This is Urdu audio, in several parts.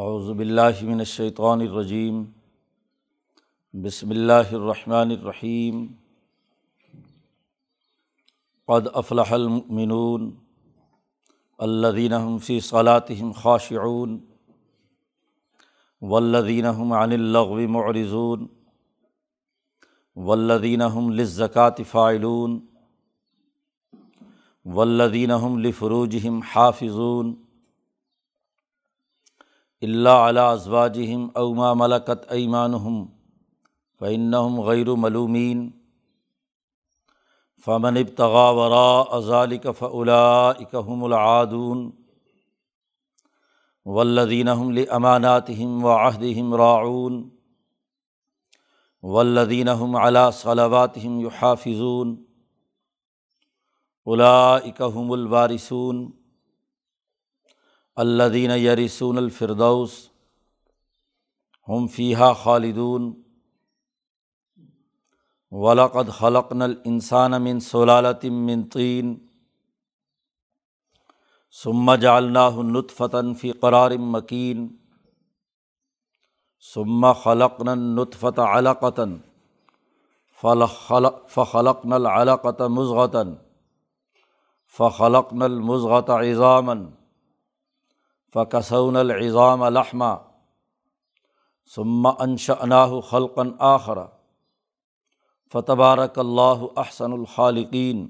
اعوذ باللہ من الشیطان الرجیم، بسم اللہ الرحمن الرحیم، قد افلح المؤمنون الذین هم فی صلاتهم خاشعون والذین هم عن اللغو معرضون والذین هم للزکاة فاعلون والذین هم لفروجهم حافظون اللہ علیہ ازواجہم اوما ملکت ایمانہم فعنہم غیر ملومین فمن ابتغا ورا ازالک فلاکم العادون ولدین لماناتہم و عہدہم راعون ولدین علی صلواتہم یحافظون الاکہم الوارثون الدین یریسون الفردوس ہم فیحہ خالدون ولاقد خلقن الانسان من سلالتم من طین ثم جعلناه نطفة فی قرار مکین ثم خلقن النطفة علقة فخلقن العلقة مضغة فخلقن المضغة عظاما فقصون العظام الحمہ ثم انشأناه خلقً آخر فتبارک اللہ احسن الخالقین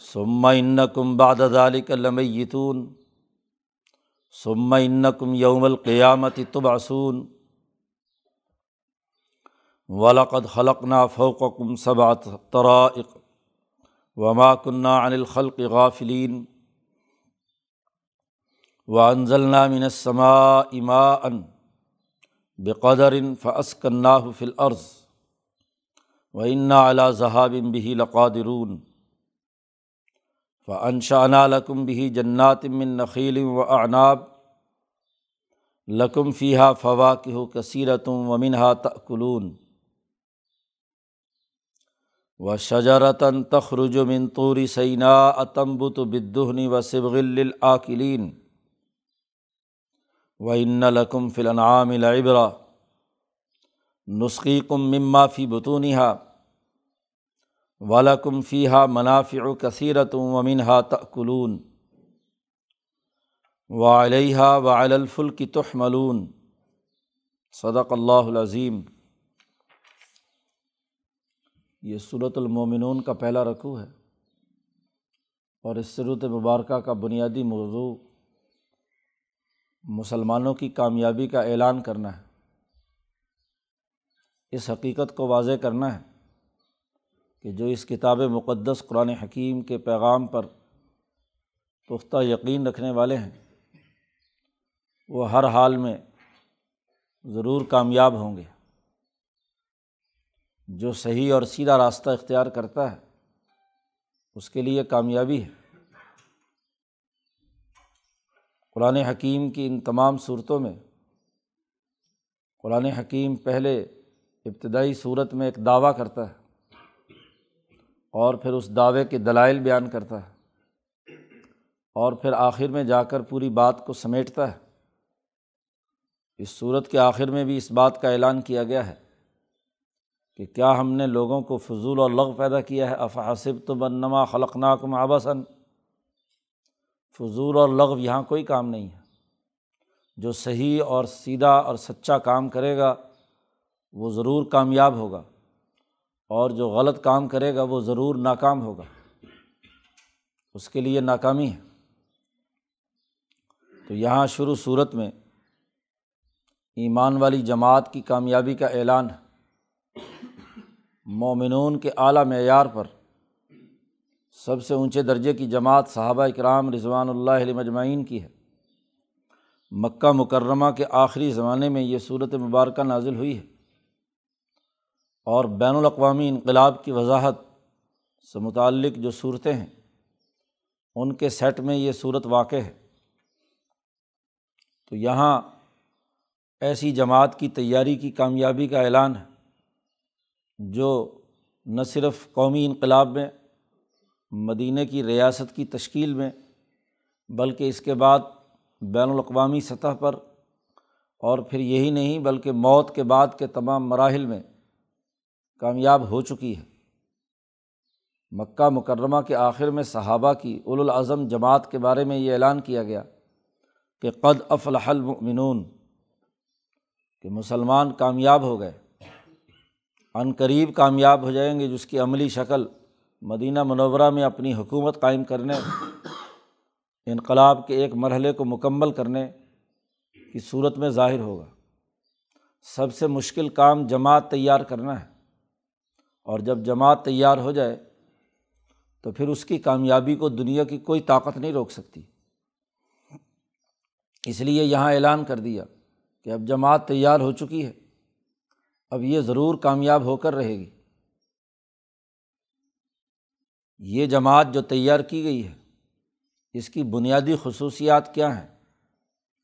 ثم انکم بعد ذلك لمیتون ثم انکم یوم القیامت تبعثون ولقد خلقنا فوقکم سبعة طرائق وما كنا عن الخلق غافلین و انضل من السماء ماء بقدر فاسکناہ فی الارض و انا علی ذہاب بہی لقادرون فانشانا لکم بہی جنات من نخیل و اعناب لکم فیحہ فواقہ کثیرتم و منہا تأکلون و شجرتاً تخرج من طور سینا اتمبت بدہنی و سبغل للآکلین و ان لکم فلنعام العبرا نسخی کم مما فی بتونیہ ولکم فیحہ منافع کثیرت و منہا تقلون و علیہ و الفلک تحملون صدق اللہ العظیم۔ یہ صورت المومنون کا پہلا رقوع ہے اور اس صورت مبارکہ کا بنیادی موضوع مسلمانوں کی کامیابی کا اعلان کرنا ہے۔ اس حقیقت کو واضح کرنا ہے کہ جو اس کتاب مقدس قرآن حکیم کے پیغام پر پختہ یقین رکھنے والے ہیں، وہ ہر حال میں ضرور کامیاب ہوں گے۔ جو صحیح اور سیدھا راستہ اختیار کرتا ہے، اس کے لیے کامیابی ہے۔ قرآن حکیم کی ان تمام صورتوں میں، قرآن حکیم پہلے ابتدائی صورت میں ایک دعویٰ کرتا ہے اور پھر اس دعوے کے دلائل بیان کرتا ہے اور پھر آخر میں جا کر پوری بات کو سمیٹتا ہے۔ اس صورت کے آخر میں بھی اس بات کا اعلان کیا گیا ہے کہ کیا ہم نے لوگوں کو فضول اور لغ پیدا کیا ہے۔ افحاسب تو بنما خلقناک آبسن فضول اور لغو یہاں کوئی کام نہیں ہے۔ جو صحیح اور سیدھا اور سچا کام کرے گا، وہ ضرور کامیاب ہوگا۔ اور جو غلط کام کرے گا، وہ ضرور ناکام ہوگا۔ اس کے لیے ناکامی ہے۔ تو یہاں شروع صورت میں ایمان والی جماعت کی کامیابی کا اعلان ہے۔ مومنون کے اعلیٰ معیار پر سب سے اونچے درجے کی جماعت صحابہ اکرام رضوان اللہ علیہ مجمعین کی ہے۔ مکہ مکرمہ کے آخری زمانے میں یہ صورت مبارکہ نازل ہوئی ہے۔ اور بین الاقوامی انقلاب کی وضاحت سے متعلق جو صورتیں ہیں، ان کے سیٹ میں یہ صورت واقع ہے۔ تو یہاں ایسی جماعت کی تیاری کی کامیابی کا اعلان ہے، جو نہ صرف قومی انقلاب میں مدینہ کی ریاست کی تشکیل میں، بلکہ اس کے بعد بین الاقوامی سطح پر، اور پھر یہی نہیں بلکہ موت کے بعد کے تمام مراحل میں کامیاب ہو چکی ہے۔ مکہ مکرمہ کے آخر میں صحابہ کی الاظم جماعت کے بارے میں یہ اعلان کیا گیا کہ قد افلح المؤمنون، کہ مسلمان کامیاب ہو گئے عن قریب کامیاب ہو جائیں گے جس کی عملی شکل مدینہ منورہ میں اپنی حکومت قائم کرنے، انقلاب کے ایک مرحلے کو مکمل کرنے کی صورت میں ظاہر ہوگا۔ سب سے مشکل کام جماعت تیار کرنا ہے۔ اور جب جماعت تیار ہو جائے، تو پھر اس کی کامیابی کو دنیا کی کوئی طاقت نہیں روک سکتی۔ اس لیے یہاں اعلان کر دیا کہ اب جماعت تیار ہو چکی ہے۔ اب یہ ضرور کامیاب ہو کر رہے گی۔ یہ جماعت جو تیار کی گئی ہے، اس کی بنیادی خصوصیات کیا ہیں؟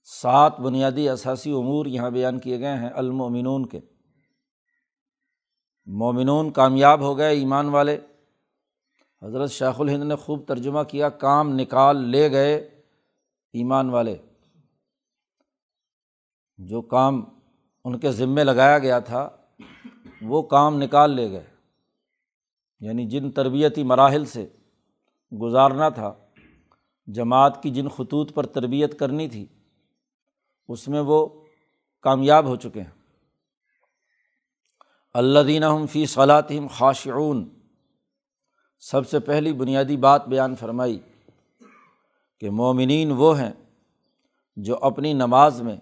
سات بنیادی اثاثی امور یہاں بیان کیے گئے ہیں المومنون کے۔ مومنون کامیاب ہو گئے ایمان والے۔ حضرت شیخ الہند نے خوب ترجمہ کیا، کام نکال لے گئے ایمان والے۔ جو کام ان کے ذمے لگایا گیا تھا، وہ کام نکال لے گئے۔ یعنی جن تربیتی مراحل سے گزارنا تھا، جماعت کی جن خطوط پر تربیت کرنی تھی، اس میں وہ کامیاب ہو چکے ہیں۔ اللہ دینہ ہم فی صلاحم خاشعون، سب سے پہلی بنیادی بات بیان فرمائی کہ مومنین وہ ہیں جو اپنی نماز میں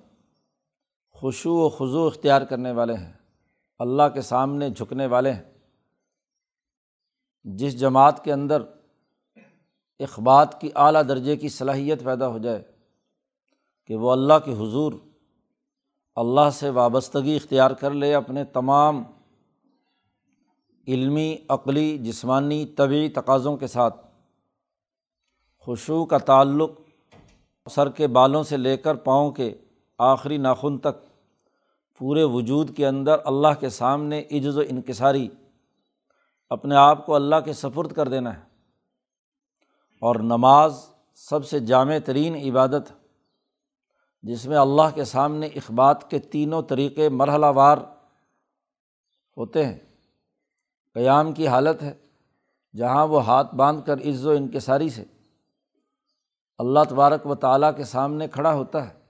خوشو و خضو اختیار کرنے والے ہیں، اللہ کے سامنے جھکنے والے ہیں۔ جس جماعت کے اندر اخبات کی اعلیٰ درجے کی صلاحیت پیدا ہو جائے کہ وہ اللہ کے حضور اللہ سے وابستگی اختیار کر لے، اپنے تمام علمی، عقلی، جسمانی، طبعی تقاضوں کے ساتھ خوشو کا تعلق سر کے بالوں سے لے کر پاؤں کے آخری ناخن تک پورے وجود کے اندر اللہ کے سامنے عجز و انکساری اپنے آپ کو اللہ کے سفرد کر دینا ہے۔ اور نماز سب سے جامع ترین عبادت جس میں اللہ کے سامنے اخبات کے تینوں طریقے مرحلہ وار ہوتے ہیں۔ قیام کی حالت ہے، جہاں وہ ہاتھ باندھ کر عز و انکساری سے اللہ تبارک و تعالیٰ کے سامنے کھڑا ہوتا ہے۔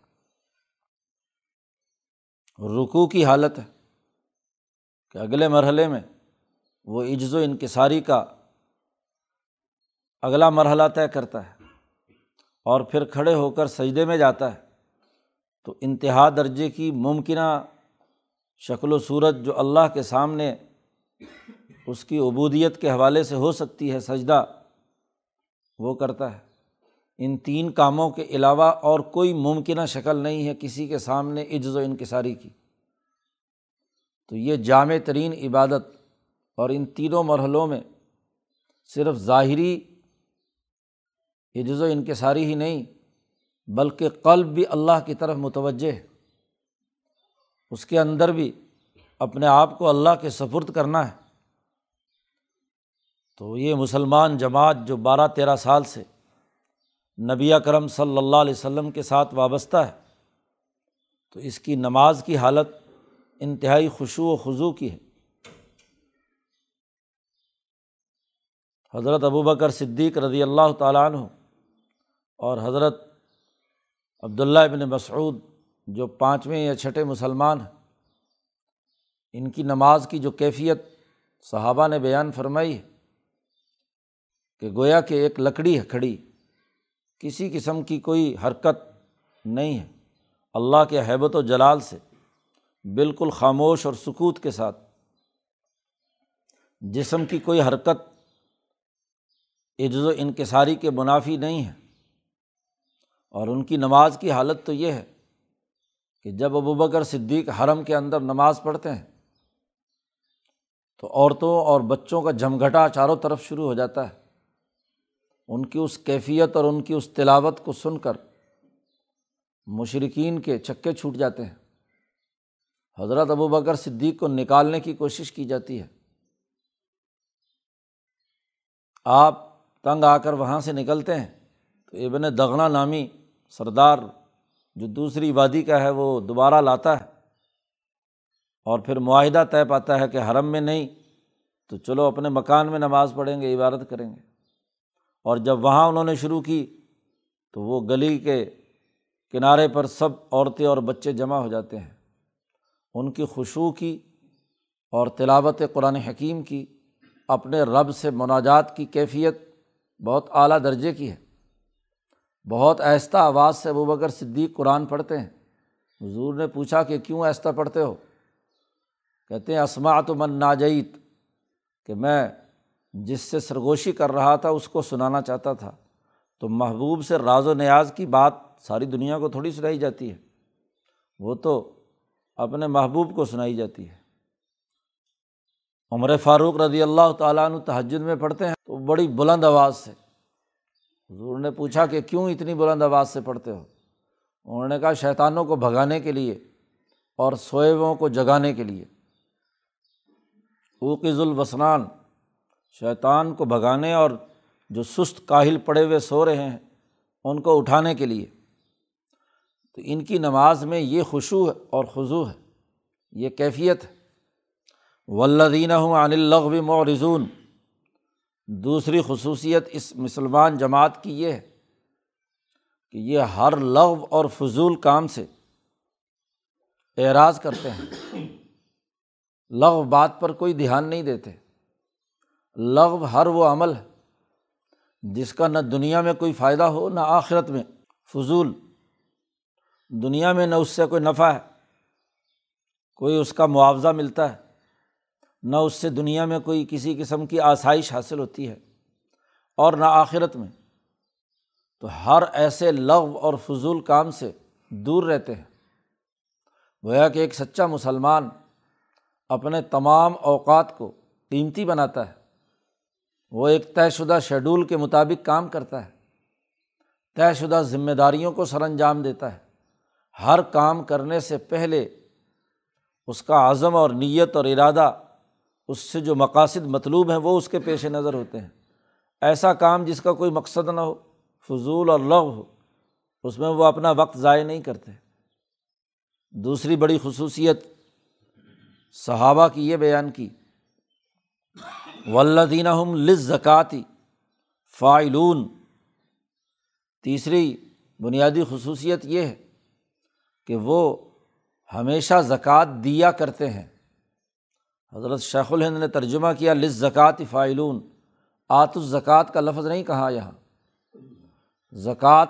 رکو کی حالت ہے کہ اگلے مرحلے میں وہ عجز و انکساری کا اگلا مرحلہ طے کرتا ہے اور پھر کھڑے ہو کر سجدے میں جاتا ہے تو انتہا درجے کی ممکنہ شکل و صورت جو اللہ کے سامنے اس کی عبودیت کے حوالے سے ہو سکتی ہے، سجدہ، وہ کرتا ہے۔ ان تین کاموں کے علاوہ اور کوئی ممکنہ شکل نہیں ہے کسی کے سامنے عجز و انکساری کی۔ تو یہ جامع ترین عبادت اور ان تینوں مرحلوں میں صرف ظاہری عجز و انکساری ہی نہیں، بلکہ قلب بھی اللہ کی طرف متوجہ ہے۔ اس کے اندر بھی اپنے آپ کو اللہ کے سفرد کرنا ہے۔ تو یہ مسلمان جماعت جو بارہ تیرہ سال سے نبی کرم صلی اللہ علیہ وسلم کے ساتھ وابستہ ہے، تو اس کی نماز کی حالت انتہائی خوشو و خضو کی ہے۔ حضرت ابو بکر صدیق رضی اللہ تعالیٰ عنہ اور حضرت عبداللہ ابن مسعود، جو پانچویں یا چھٹے مسلمان ہیں، ان کی نماز کی جو کیفیت صحابہ نے بیان فرمائی ہے کہ گویا کہ ایک لکڑی ہے کھڑی، کسی قسم کی کوئی حرکت نہیں ہے۔ اللہ کے حیبت و جلال سے بالکل خاموش اور سکوت کے ساتھ جسم کی کوئی حرکت عجز و انکساری کے منافی نہیں ہے۔ اور ان کی نماز کی حالت تو یہ ہے کہ جب ابو بکر صدیق حرم کے اندر نماز پڑھتے ہیں، تو عورتوں اور بچوں کا جھمگھٹا چاروں طرف شروع ہو جاتا ہے۔ ان کی اس کیفیت اور ان کی اس تلاوت کو سن کر مشرقین کے چکے چھوٹ جاتے ہیں۔ حضرت ابو بکر صدیق کو نکالنے کی کوشش کی جاتی ہے۔ آپ تنگ آ کر وہاں سے نکلتے ہیں۔ تو ابن دغنا نامی سردار جو دوسری وادی کا ہے، وہ دوبارہ لاتا ہے۔ اور پھر معاہدہ طے پاتا ہے کہ حرم میں نہیں، تو چلو اپنے مکان میں نماز پڑھیں گے، عبادت کریں گے۔ اور جب وہاں انہوں نے شروع کی، تو وہ گلی کے کنارے پر سب عورتیں اور بچے جمع ہو جاتے ہیں۔ ان کی خوشبو کی اور تلاوت قرآن حکیم کی، اپنے رب سے مناجات کی کیفیت بہت اعلیٰ درجے کی ہے۔ بہت آہستہ آواز سے ابو بکر صدیق قرآن پڑھتے ہیں۔ حضور نے پوچھا کہ کیوں آہستہ پڑھتے ہو؟ کہتے ہیں اسماعت من ناجیت، کہ میں جس سے سرگوشی کر رہا تھا اس کو سنانا چاہتا تھا۔ تو محبوب سے راز و نیاز کی بات ساری دنیا کو تھوڑی سنائی جاتی ہے۔ وہ تو اپنے محبوب کو سنائی جاتی ہے۔ عمر فاروق رضی اللہ تعالیٰ عنہ تہجد میں پڑھتے ہیں تو بڑی بلند آواز سے۔ حضور نے پوچھا کہ کیوں اتنی بلند آواز سے پڑھتے ہو؟ انہوں نے کہا شیطانوں کو بھگانے کے لیے اور سوئبوں کو جگانے کے لیے۔ اوقز الوسنان شیطان کو بھگانے اور جو سست کاہل پڑے ہوئے سو رہے ہیں، ان کو اٹھانے کے لیے۔ تو ان کی نماز میں یہ خوشو ہے اور خضو ہے، یہ کیفیت ہے۔ ولدین عن الغو معرضون۔ دوسری خصوصیت اس مسلمان جماعت کی یہ ہے کہ یہ ہر لغو اور فضول کام سے اعراض کرتے ہیں۔ لغو بات پر کوئی دھیان نہیں دیتے۔ لغو ہر وہ عمل ہے جس کا نہ دنیا میں کوئی فائدہ ہو نہ آخرت میں۔ فضول، دنیا میں نہ اس سے کوئی نفع ہے، کوئی اس کا معاوضہ ملتا ہے۔ نہ اس سے دنیا میں کوئی کسی قسم کی آسائش حاصل ہوتی ہے اور نہ آخرت میں۔ تو ہر ایسے لغو اور فضول کام سے دور رہتے ہیں۔ گویا کہ ایک سچا مسلمان اپنے تمام اوقات کو قیمتی بناتا ہے۔ وہ ایک طے شدہ شیڈول کے مطابق کام کرتا ہے۔ طے شدہ ذمہ داریوں کو سر انجام دیتا ہے۔ ہر کام کرنے سے پہلے اس کا عزم اور نیت اور ارادہ اس سے جو مقاصد مطلوب ہیں وہ اس کے پیش نظر ہوتے ہیں۔ ایسا کام جس کا کوئی مقصد نہ ہو، فضول اور لغ ہو، اس میں وہ اپنا وقت ضائع نہیں کرتے۔ دوسری بڑی خصوصیت، صحابہ کی یہ بیان کی ولدین لز زکاتی فائلون تیسری بنیادی خصوصیت یہ ہے کہ وہ ہمیشہ زکوٰۃ دیا کرتے ہیں۔ حضرت شیخ الہند نے ترجمہ کیا لز زکوٰۃ فائلون آت الزکوٰۃ کا لفظ نہیں کہا یہاں۔ زکوٰۃ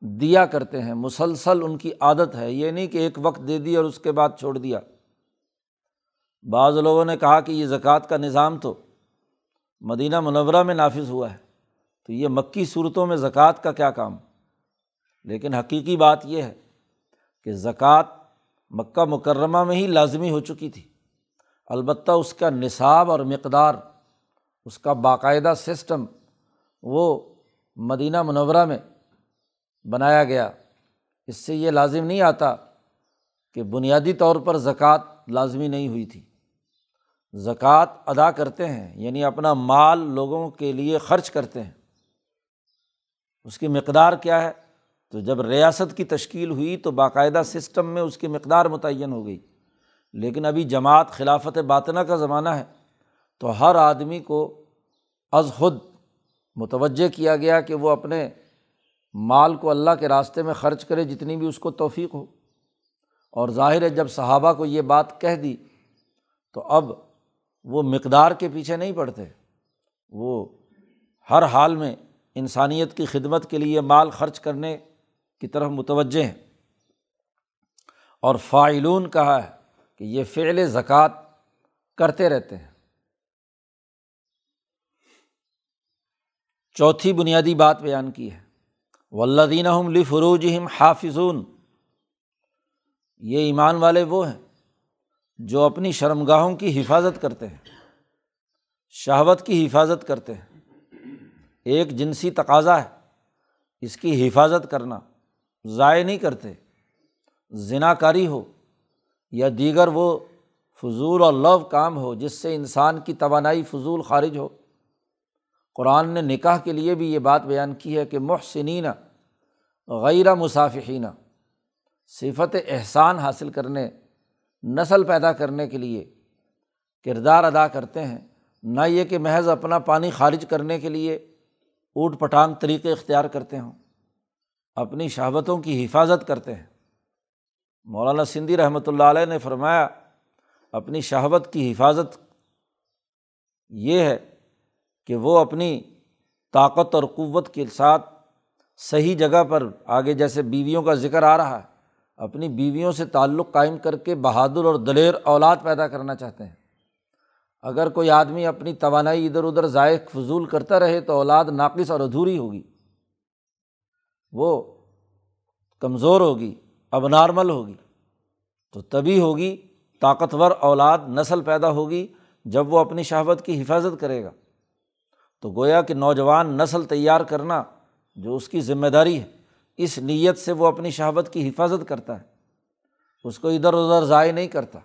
دیا کرتے ہیں، مسلسل ان کی عادت ہے۔ یہ نہیں کہ ایک وقت دے دی اور اس کے بعد چھوڑ دیا۔ بعض لوگوں نے کہا کہ یہ زکوٰۃ کا نظام تو مدینہ منورہ میں نافذ ہوا ہے۔ تو یہ مکی صورتوں میں زکوٰۃ کا کیا کام؟ لیکن حقیقی بات یہ ہے کہ زکوٰۃ مکہ مکرمہ میں ہی لازمی ہو چکی تھی۔ البتہ اس کا نصاب اور مقدار، اس کا باقاعدہ سسٹم وہ مدینہ منورہ میں بنایا گیا۔ اس سے یہ لازم نہیں آتا کہ بنیادی طور پر زکوٰۃ لازمی نہیں ہوئی تھی۔ زکوٰۃ ادا کرتے ہیں یعنی اپنا مال لوگوں کے لیے خرچ کرتے ہیں۔ اس کی مقدار کیا ہے؟ تو جب ریاست کی تشکیل ہوئی تو باقاعدہ سسٹم میں اس کی مقدار متعین ہو گئی۔ لیکن ابھی جماعت خلافت باطنہ کا زمانہ ہے، تو ہر آدمی کو از خود متوجہ کیا گیا کہ وہ اپنے مال کو اللہ کے راستے میں خرچ کرے جتنی بھی اس کو توفیق ہو۔ اور ظاہر ہے جب صحابہ کو یہ بات کہہ دی، تو اب وہ مقدار کے پیچھے نہیں پڑتے۔ وہ ہر حال میں انسانیت کی خدمت کے لیے مال خرچ کرنے کی طرف متوجہ ہیں۔ اور فائلون کہا ہے کہ یہ فعل زکوٰۃ کرتے رہتے ہیں۔ چوتھی بنیادی بات بیان کی ہے۔ ولدین فروج حافظون۔ یہ ایمان والے وہ ہیں جو اپنی شرمگاہوں کی حفاظت کرتے ہیں، شہوت کی حفاظت کرتے ہیں۔ ایک جنسی تقاضا ہے، اس کی حفاظت کرنا، ضائع نہیں کرتے ذنا کاری ہو یا دیگر وہ فضول اور لو کام ہو جس سے انسان کی توانائی فضول خارج ہو۔ قرآن نے نکاح کے لیے بھی یہ بات بیان کی ہے کہ محسنین غیر مسافقینہ صفت احسان حاصل کرنے، نسل پیدا کرنے کے لیے کردار ادا کرتے ہیں۔ نہ یہ کہ محض اپنا پانی خارج کرنے کے لیے اوٹ پٹانگ طریقے اختیار کرتے ہوں، اپنی شہابتوں کی حفاظت کرتے ہیں۔ مولانا سندھی رحمۃ اللہ علیہ نے فرمایا، اپنی شہابت کی حفاظت یہ ہے کہ وہ اپنی طاقت اور قوت کے ساتھ صحیح جگہ پر آگے جیسے بیویوں کا ذکر آ رہا ہے، اپنی بیویوں سے تعلق قائم کر کے بہادر اور دلیر اولاد پیدا کرنا چاہتے ہیں۔ اگر کوئی آدمی اپنی توانائی ادھر ادھر ذائق فضول کرتا رہے تو اولاد ناقص اور ادھوری ہوگی، وہ کمزور ہوگی۔ اب نارمل ہوگی۔ تو تبھی ہوگی طاقتور اولاد نسل پیدا ہوگی جب وہ اپنی شہابت کی حفاظت کرے گا۔ تو گویا کہ نوجوان نسل تیار کرنا جو اس کی ذمہ داری ہے، اس نیت سے وہ اپنی شہابت کی حفاظت کرتا ہے۔ اس کو ادھر ادھر ضائع نہیں کرتا۔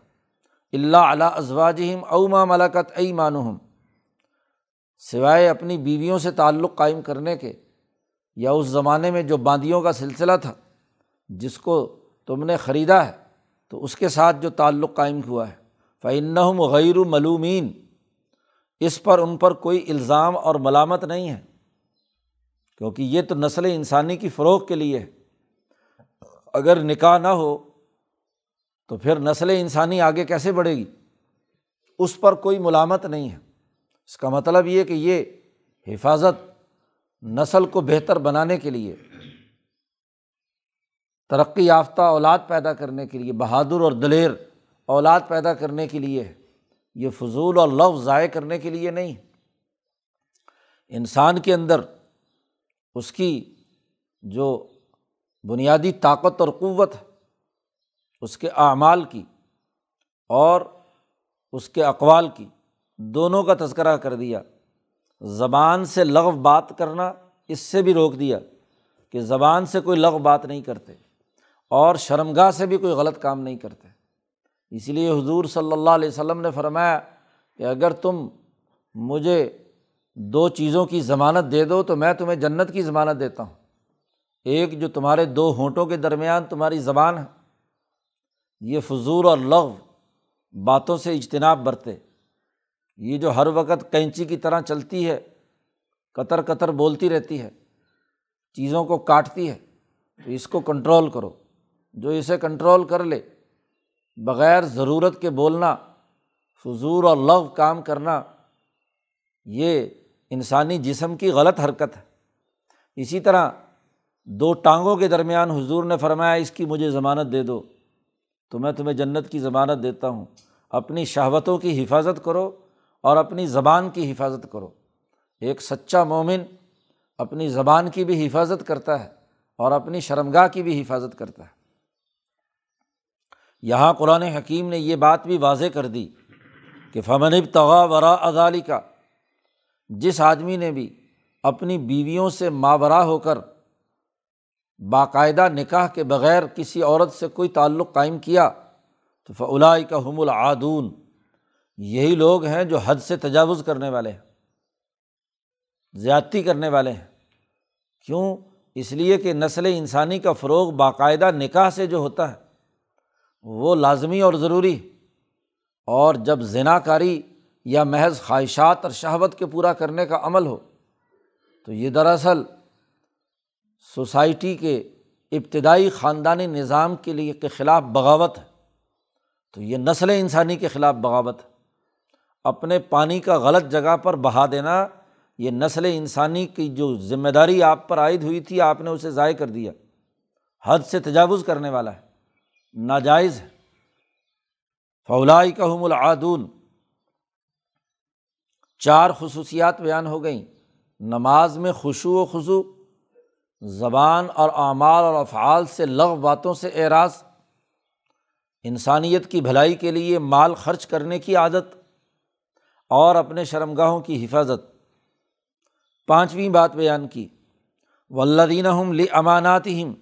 اللہ علیہ ازواجہم اوما ملکت ائی مانوہم سوائے اپنی بیویوں سے تعلق قائم کرنے کے یا اس زمانے میں جو باندیوں کا سلسلہ تھا جس کو تم نے خریدا ہے، تو اس کے ساتھ جو تعلق قائم ہوا ہے۔ فعن غیر ملومین اس پر ان پر کوئی الزام اور ملامت نہیں ہے۔ کیونکہ یہ تو نسل انسانی کی فروغ کے لیے ہے۔ اگر نکاح نہ ہو، تو پھر نسل انسانی آگے کیسے بڑھے گی؟ اس پر کوئی ملامت نہیں ہے۔ اس کا مطلب یہ کہ یہ حفاظت نسل کو بہتر بنانے کے لیے ترقی یافتہ اولاد پیدا کرنے کے لیے، بہادر اور دلیر اولاد پیدا کرنے کے لیے ہے یہ فضول اور لفظ ضائع کرنے کے لیے نہیں۔ انسان کے اندر اس کی جو بنیادی طاقت اور قوت ہے، اس کے اعمال کی اور اس کے اقوال کی دونوں کا تذکرہ کر دیا۔ زبان سے لغو بات کرنا، اس سے بھی روک دیا کہ زبان سے کوئی لغو بات نہیں کرتے۔ اور شرمگاہ سے بھی کوئی غلط کام نہیں کرتے۔ اسی لیے حضور صلی اللہ علیہ وسلم نے فرمایا کہ اگر تم مجھے دو چیزوں کی ضمانت دے دو تو میں تمہیں جنت کی ضمانت دیتا ہوں۔ ایک جو تمہارے دو ہونٹوں کے درمیان تمہاری زبان ہے۔ یہ فضول اور لغ باتوں سے اجتناب برتے۔ یہ جو ہر وقت کینچی کی طرح چلتی ہے، قطر قطر بولتی رہتی ہے، چیزوں کو کاٹتی ہے، تو اس کو کنٹرول کرو۔ جو اسے کنٹرول کر لے، بغیر ضرورت کے بولنا، فضول اور لغ کام کرنا، یہ انسانی جسم کی غلط حرکت ہے۔ اسی طرح دو ٹانگوں کے درمیان حضور نے فرمایا، اس کی مجھے ضمانت دے دو، تو میں تمہیں جنت کی ضمانت دیتا ہوں۔ اپنی شہوتوں کی حفاظت کرو اور اپنی زبان کی حفاظت کرو۔ ایک سچا مومن اپنی زبان کی بھی حفاظت کرتا ہے اور اپنی شرمگاہ کی بھی حفاظت کرتا ہے۔ یہاں قرآن حکیم نے یہ بات بھی واضح کر دی کہ فمن تغا ورا ادالی کا جس آدمی نے بھی اپنی بیویوں سے ماورا ہو کر باقاعدہ نکاح کے بغیر کسی عورت سے کوئی تعلق قائم کیا، تو فلائی کا حم العادون، یہی لوگ ہیں جو حد سے تجاوز کرنے والے ہیں، زیادتی کرنے والے ہیں۔ کیوں؟ اس لیے کہ نسل انسانی کا فروغ باقاعدہ نکاح سے جو ہوتا ہے۔ وہ لازمی اور ضروری۔ اور جب ذنا کاری یا محض خواہشات اور شہوت کے پورا کرنے کا عمل ہو، تو یہ دراصل سوسائٹی کے ابتدائی خاندانی نظام کے لیے کے خلاف بغاوت ہے۔ تو یہ نسل انسانی کے خلاف بغاوت ہے۔ اپنے پانی کا غلط جگہ پر بہا دینا، یہ نسل انسانی کی جو ذمہ داری آپ پر عائد ہوئی تھی، آپ نے اسے ضائع کر دیا۔ حد سے تجاوز کرنے والا ہے۔ ناجائز ہے فولائی کہم العادون۔ چار خصوصیات بیان ہو گئیں۔ نماز میں خوشو و خضو زبان اور اعمال اور افعال سے لغ باتوں سے اعراض، انسانیت کی بھلائی کے لیے مال خرچ کرنے کی عادت اور اپنے شرمگاہوں کی حفاظت۔ پانچویں بات بیان کی۔ ولدین ہم لی امانات ہم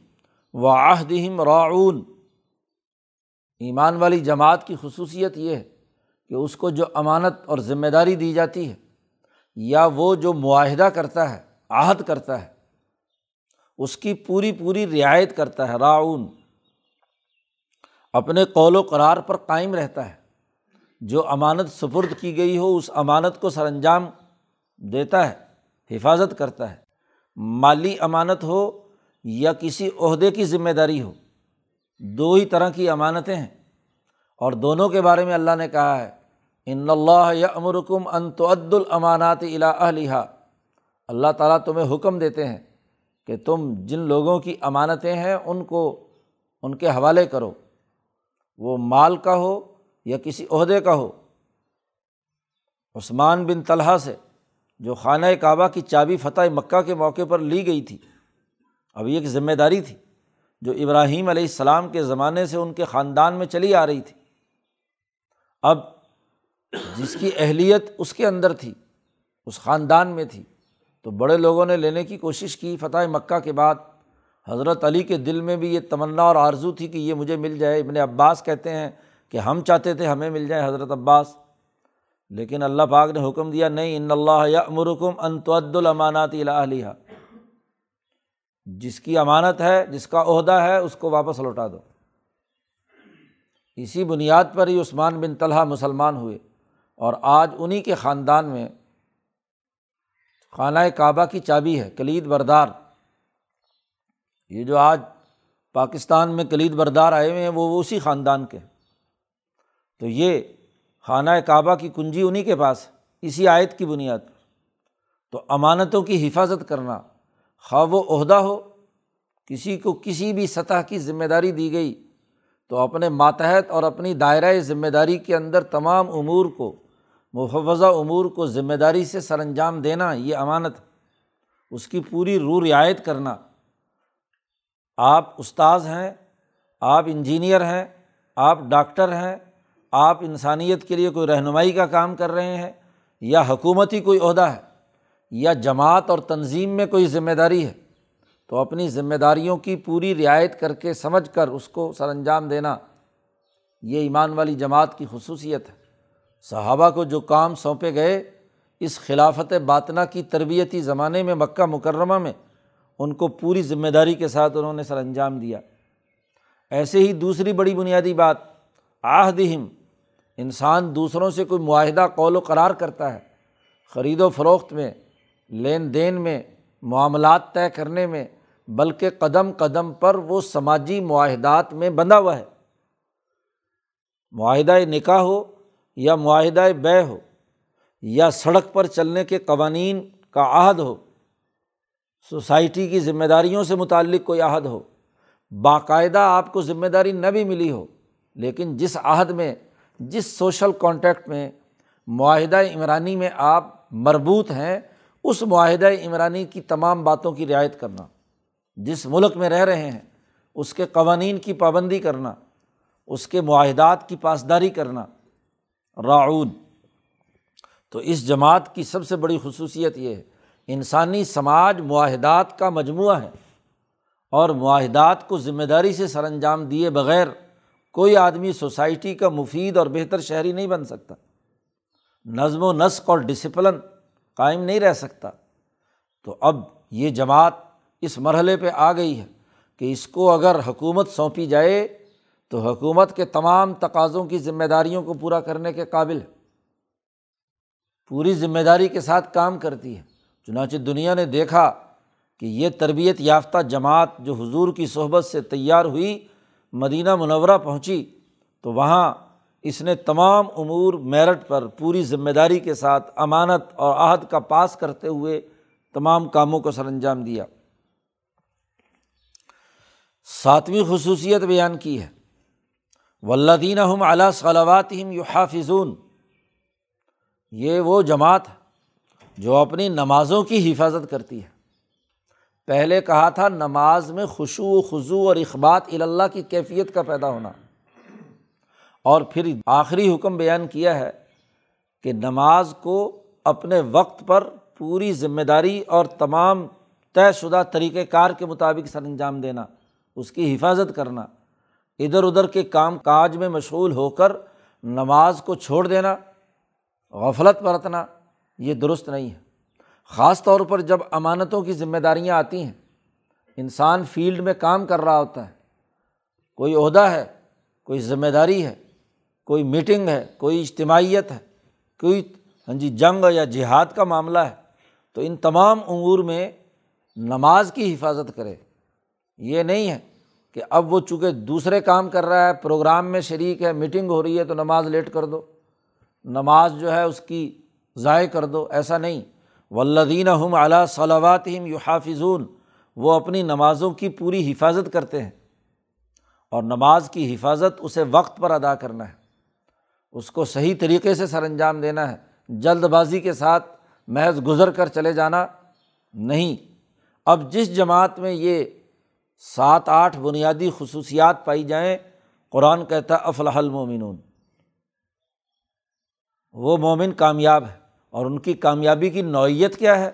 و آہدہم راعون۔ ایمان والی جماعت کی خصوصیت یہ ہے کہ اس کو جو امانت اور ذمہ داری دی جاتی ہے، یا وہ جو معاہدہ کرتا ہے، عہد کرتا ہے، اس کی پوری پوری رعایت کرتا ہے، راعون۔ اپنے قول و قرار پر قائم رہتا ہے۔ جو امانت سپرد کی گئی ہو، اس امانت کو سر انجام دیتا ہے، حفاظت کرتا ہے۔ مالی امانت ہو یا کسی عہدے کی ذمہ داری ہو دو ہی طرح کی امانتیں ہیں۔ اور دونوں کے بارے میں اللہ نے کہا ہے، ان اللہ یا امرکم انتعد الامانات الا اللہ تعالیٰ تمہیں حکم دیتے ہیں کہ تم جن لوگوں کی امانتیں ہیں، ان کو، ان کے حوالے کرو۔ وہ مال کا ہو یا کسی عہدے کا ہو۔ عثمان بن طلحہ سے، جو خانہ کعبہ کی چابی فتح مکہ کے موقع پر لی گئی تھی۔ اب یہ ایک ذمہ داری تھی۔ جو ابراہیم علیہ السلام کے زمانے سے ان کے خاندان میں چلی آ رہی تھی۔ اب جس کی اہلیت اس کے اندر تھی، اس خاندان میں تھی، تو بڑے لوگوں نے لینے کی کوشش کی۔ فتح مکہ کے بعد حضرت علی کے دل میں بھی یہ تمنا اور آرزو تھی کہ یہ مجھے مل جائے۔ ابن عباس کہتے ہیں کہ ہم چاہتے تھے ہمیں مل جائے حضرت عباس، لیکن اللہ پاک نے حکم دیا، نہیں، ان اللہ یا امرکم انتعد الامانات الہلیہ۔ جس کی امانت ہے، جس کا عہدہ ہے، اس کو واپس لوٹا دو۔ اسی بنیاد پر ہی عثمان بن طلحہ مسلمان ہوئے اور آج انہیں کے خاندان میں خانہ کعبہ کی چابی ہے، کلید بردار۔ یہ جو آج پاکستان میں کلید بردار آئے ہوئے ہیں، وہ اسی خاندان کے تو یہ خانہ کعبہ کی کنجی انہیں کے پاس اسی آیت کی بنیاد پر۔ تو امانتوں کی حفاظت کرنا خواہ و عہدہ ہو، کسی کو کسی بھی سطح کی ذمہ داری دی گئی، تو اپنے ماتحت اور اپنی دائرۂ ذمہ داری کے اندر تمام امور کو، محفظہ امور کو ذمہ داری سے سر انجام دینا یہ امانت اس کی پوری رو رعایت کرنا۔ آپ استاذ ہیں، آپ انجینئر ہیں، آپ ڈاکٹر ہیں، آپ انسانیت کے لیے کوئی رہنمائی کا کام کر رہے ہیں یا حکومتی کوئی عہدہ ہے۔ یا جماعت اور تنظیم میں کوئی ذمہ داری ہے، تو اپنی ذمہ داریوں کی پوری رعایت کر کے سمجھ کر اس کو سر انجام دینا یہ ایمان والی جماعت کی خصوصیت ہے۔ صحابہ کو جو کام سونپے گئے اس خلافت باطنہ کی تربیتی زمانے میں مکہ مکرمہ میں، ان کو پوری ذمہ داری کے ساتھ انہوں نے سر انجام دیا۔ ایسے ہی دوسری بڑی بنیادی بات آہدہم انسان دوسروں سے کوئی معاہدہ، قول و قرار کرتا ہے۔ خرید و فروخت میں لین دین میں، معاملات طے کرنے میں، بلکہ قدم قدم پر وہ سماجی معاہدات میں بندھا ہوا ہے۔ معاہدۂ نکاح ہو یا معاہدۂ بے ہو یا سڑک پر چلنے کے قوانین کا عہد ہو، سوسائٹی کی ذمہ داریوں سے متعلق کوئی عہد ہو، باقاعدہ آپ کو ذمہ داری نہ بھی ملی ہو، لیکن جس عہد میں، جس سوشل کانٹیکٹ میں، معاہدہ عمرانی میں آپ مربوط ہیں اس معاہدہ عمرانی کی تمام باتوں کی رعایت کرنا، جس ملک میں رہ رہے ہیں، اس کے قوانین کی پابندی کرنا، اس کے معاہدات کی پاسداری کرنا۔ راعود تو اس جماعت کی سب سے بڑی خصوصیت یہ ہے، انسانی سماج معاہدات کا مجموعہ ہے اور معاہدات کو ذمہ داری سے سر انجام دیے بغیر کوئی آدمی سوسائٹی کا مفید اور بہتر شہری نہیں بن سکتا۔ نظم و نسق اور ڈسپلن قائم نہیں رہ سکتا۔ تو اب یہ جماعت اس مرحلے پہ آ گئی ہے کہ اس کو اگر حکومت سونپی جائے تو حکومت کے تمام تقاضوں کی ذمہ داریوں کو پورا کرنے کے قابل ہے۔ پوری ذمہ داری کے ساتھ کام کرتی ہے۔ چنانچہ دنیا نے دیکھا کہ یہ تربیت یافتہ جماعت جو حضور کی صحبت سے تیار ہوئی، مدینہ منورہ پہنچی تو وہاں اس نے تمام امور میرٹ پر پوری ذمہ داری کے ساتھ امانت اور عہد کا پاس کرتے ہوئے تمام کاموں کو سر انجام دیا۔ ساتویں خصوصیت بیان کی ہے۔ ولدین ہم اعلیٰ صلوات یو حافظون یہ وہ جماعت جو اپنی نمازوں کی حفاظت کرتی ہے۔ پہلے کہا تھا نماز میں خوشو و خضو اور اخبات اللہ کی کیفیت کا پیدا ہونا۔ اور پھر آخری حکم بیان کیا ہے کہ نماز کو اپنے وقت پر پوری ذمہ داری اور تمام طے شدہ طریقۂ کار کے مطابق سر انجام دینا، اس کی حفاظت کرنا، ادھر ادھر کے کام کاج میں مشغول ہو کر نماز کو چھوڑ دینا، غفلت برتنا، یہ درست نہیں ہے۔ خاص طور پر جب امانتوں کی ذمہ داریاں آتی ہیں، انسان فیلڈ میں کام کر رہا ہوتا ہے، کوئی عہدہ ہے، کوئی ذمہ داری ہے کوئی میٹنگ ہے، کوئی اجتماعیت ہے، کوئی ہاں جی جنگ یا جہاد کا معاملہ ہے، تو ان تمام امور میں نماز کی حفاظت کرے۔ یہ نہیں ہے کہ اب وہ چونکہ دوسرے کام کر رہا ہے، پروگرام میں شریک ہے میٹنگ ہو رہی ہے، تو نماز لیٹ کر دو۔ نماز جو ہے، اس کی ضائع کر دو، ایسا نہیں۔ ولدین ہم اعلیٰ صلوات یو حافظون وہ اپنی نمازوں کی پوری حفاظت کرتے ہیں اور نماز کی حفاظت اسے وقت پر ادا کرنا ہے۔ اس کو صحیح طریقے سے سر انجام دینا ہے۔ جلد بازی کے ساتھ محض گزر کر چلے جانا نہیں۔ اب جس جماعت میں یہ سات آٹھ بنیادی خصوصیات پائی جائیں، قرآن کہتا افلاح المومنون۔ وہ مومن کامیاب ہے اور ان کی کامیابی کی نوعیت کیا ہے؟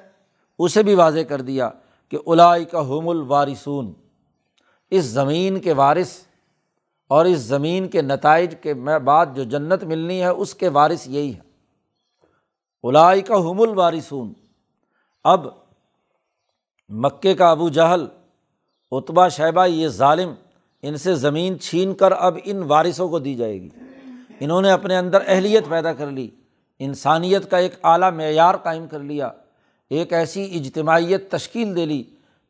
اسے بھی واضح کر دیا کہ الائی کا حم الوارثون۔ اس زمین کے وارث اور اس زمین کے نتائج کے بعد جو جنت ملنی ہے، اس کے وارث یہی ہے الائی کا حم الوارثون۔ اب مکے کا ابو جہل اتبا شیبہ، یہ ظالم، ان سے زمین چھین کر اب ان وارثوں کو دی جائے گی۔ انہوں نے اپنے اندر اہلیت پیدا کر لی، انسانیت کا ایک اعلیٰ معیار قائم کر لیا، ایک ایسی اجتماعیت تشکیل دے لی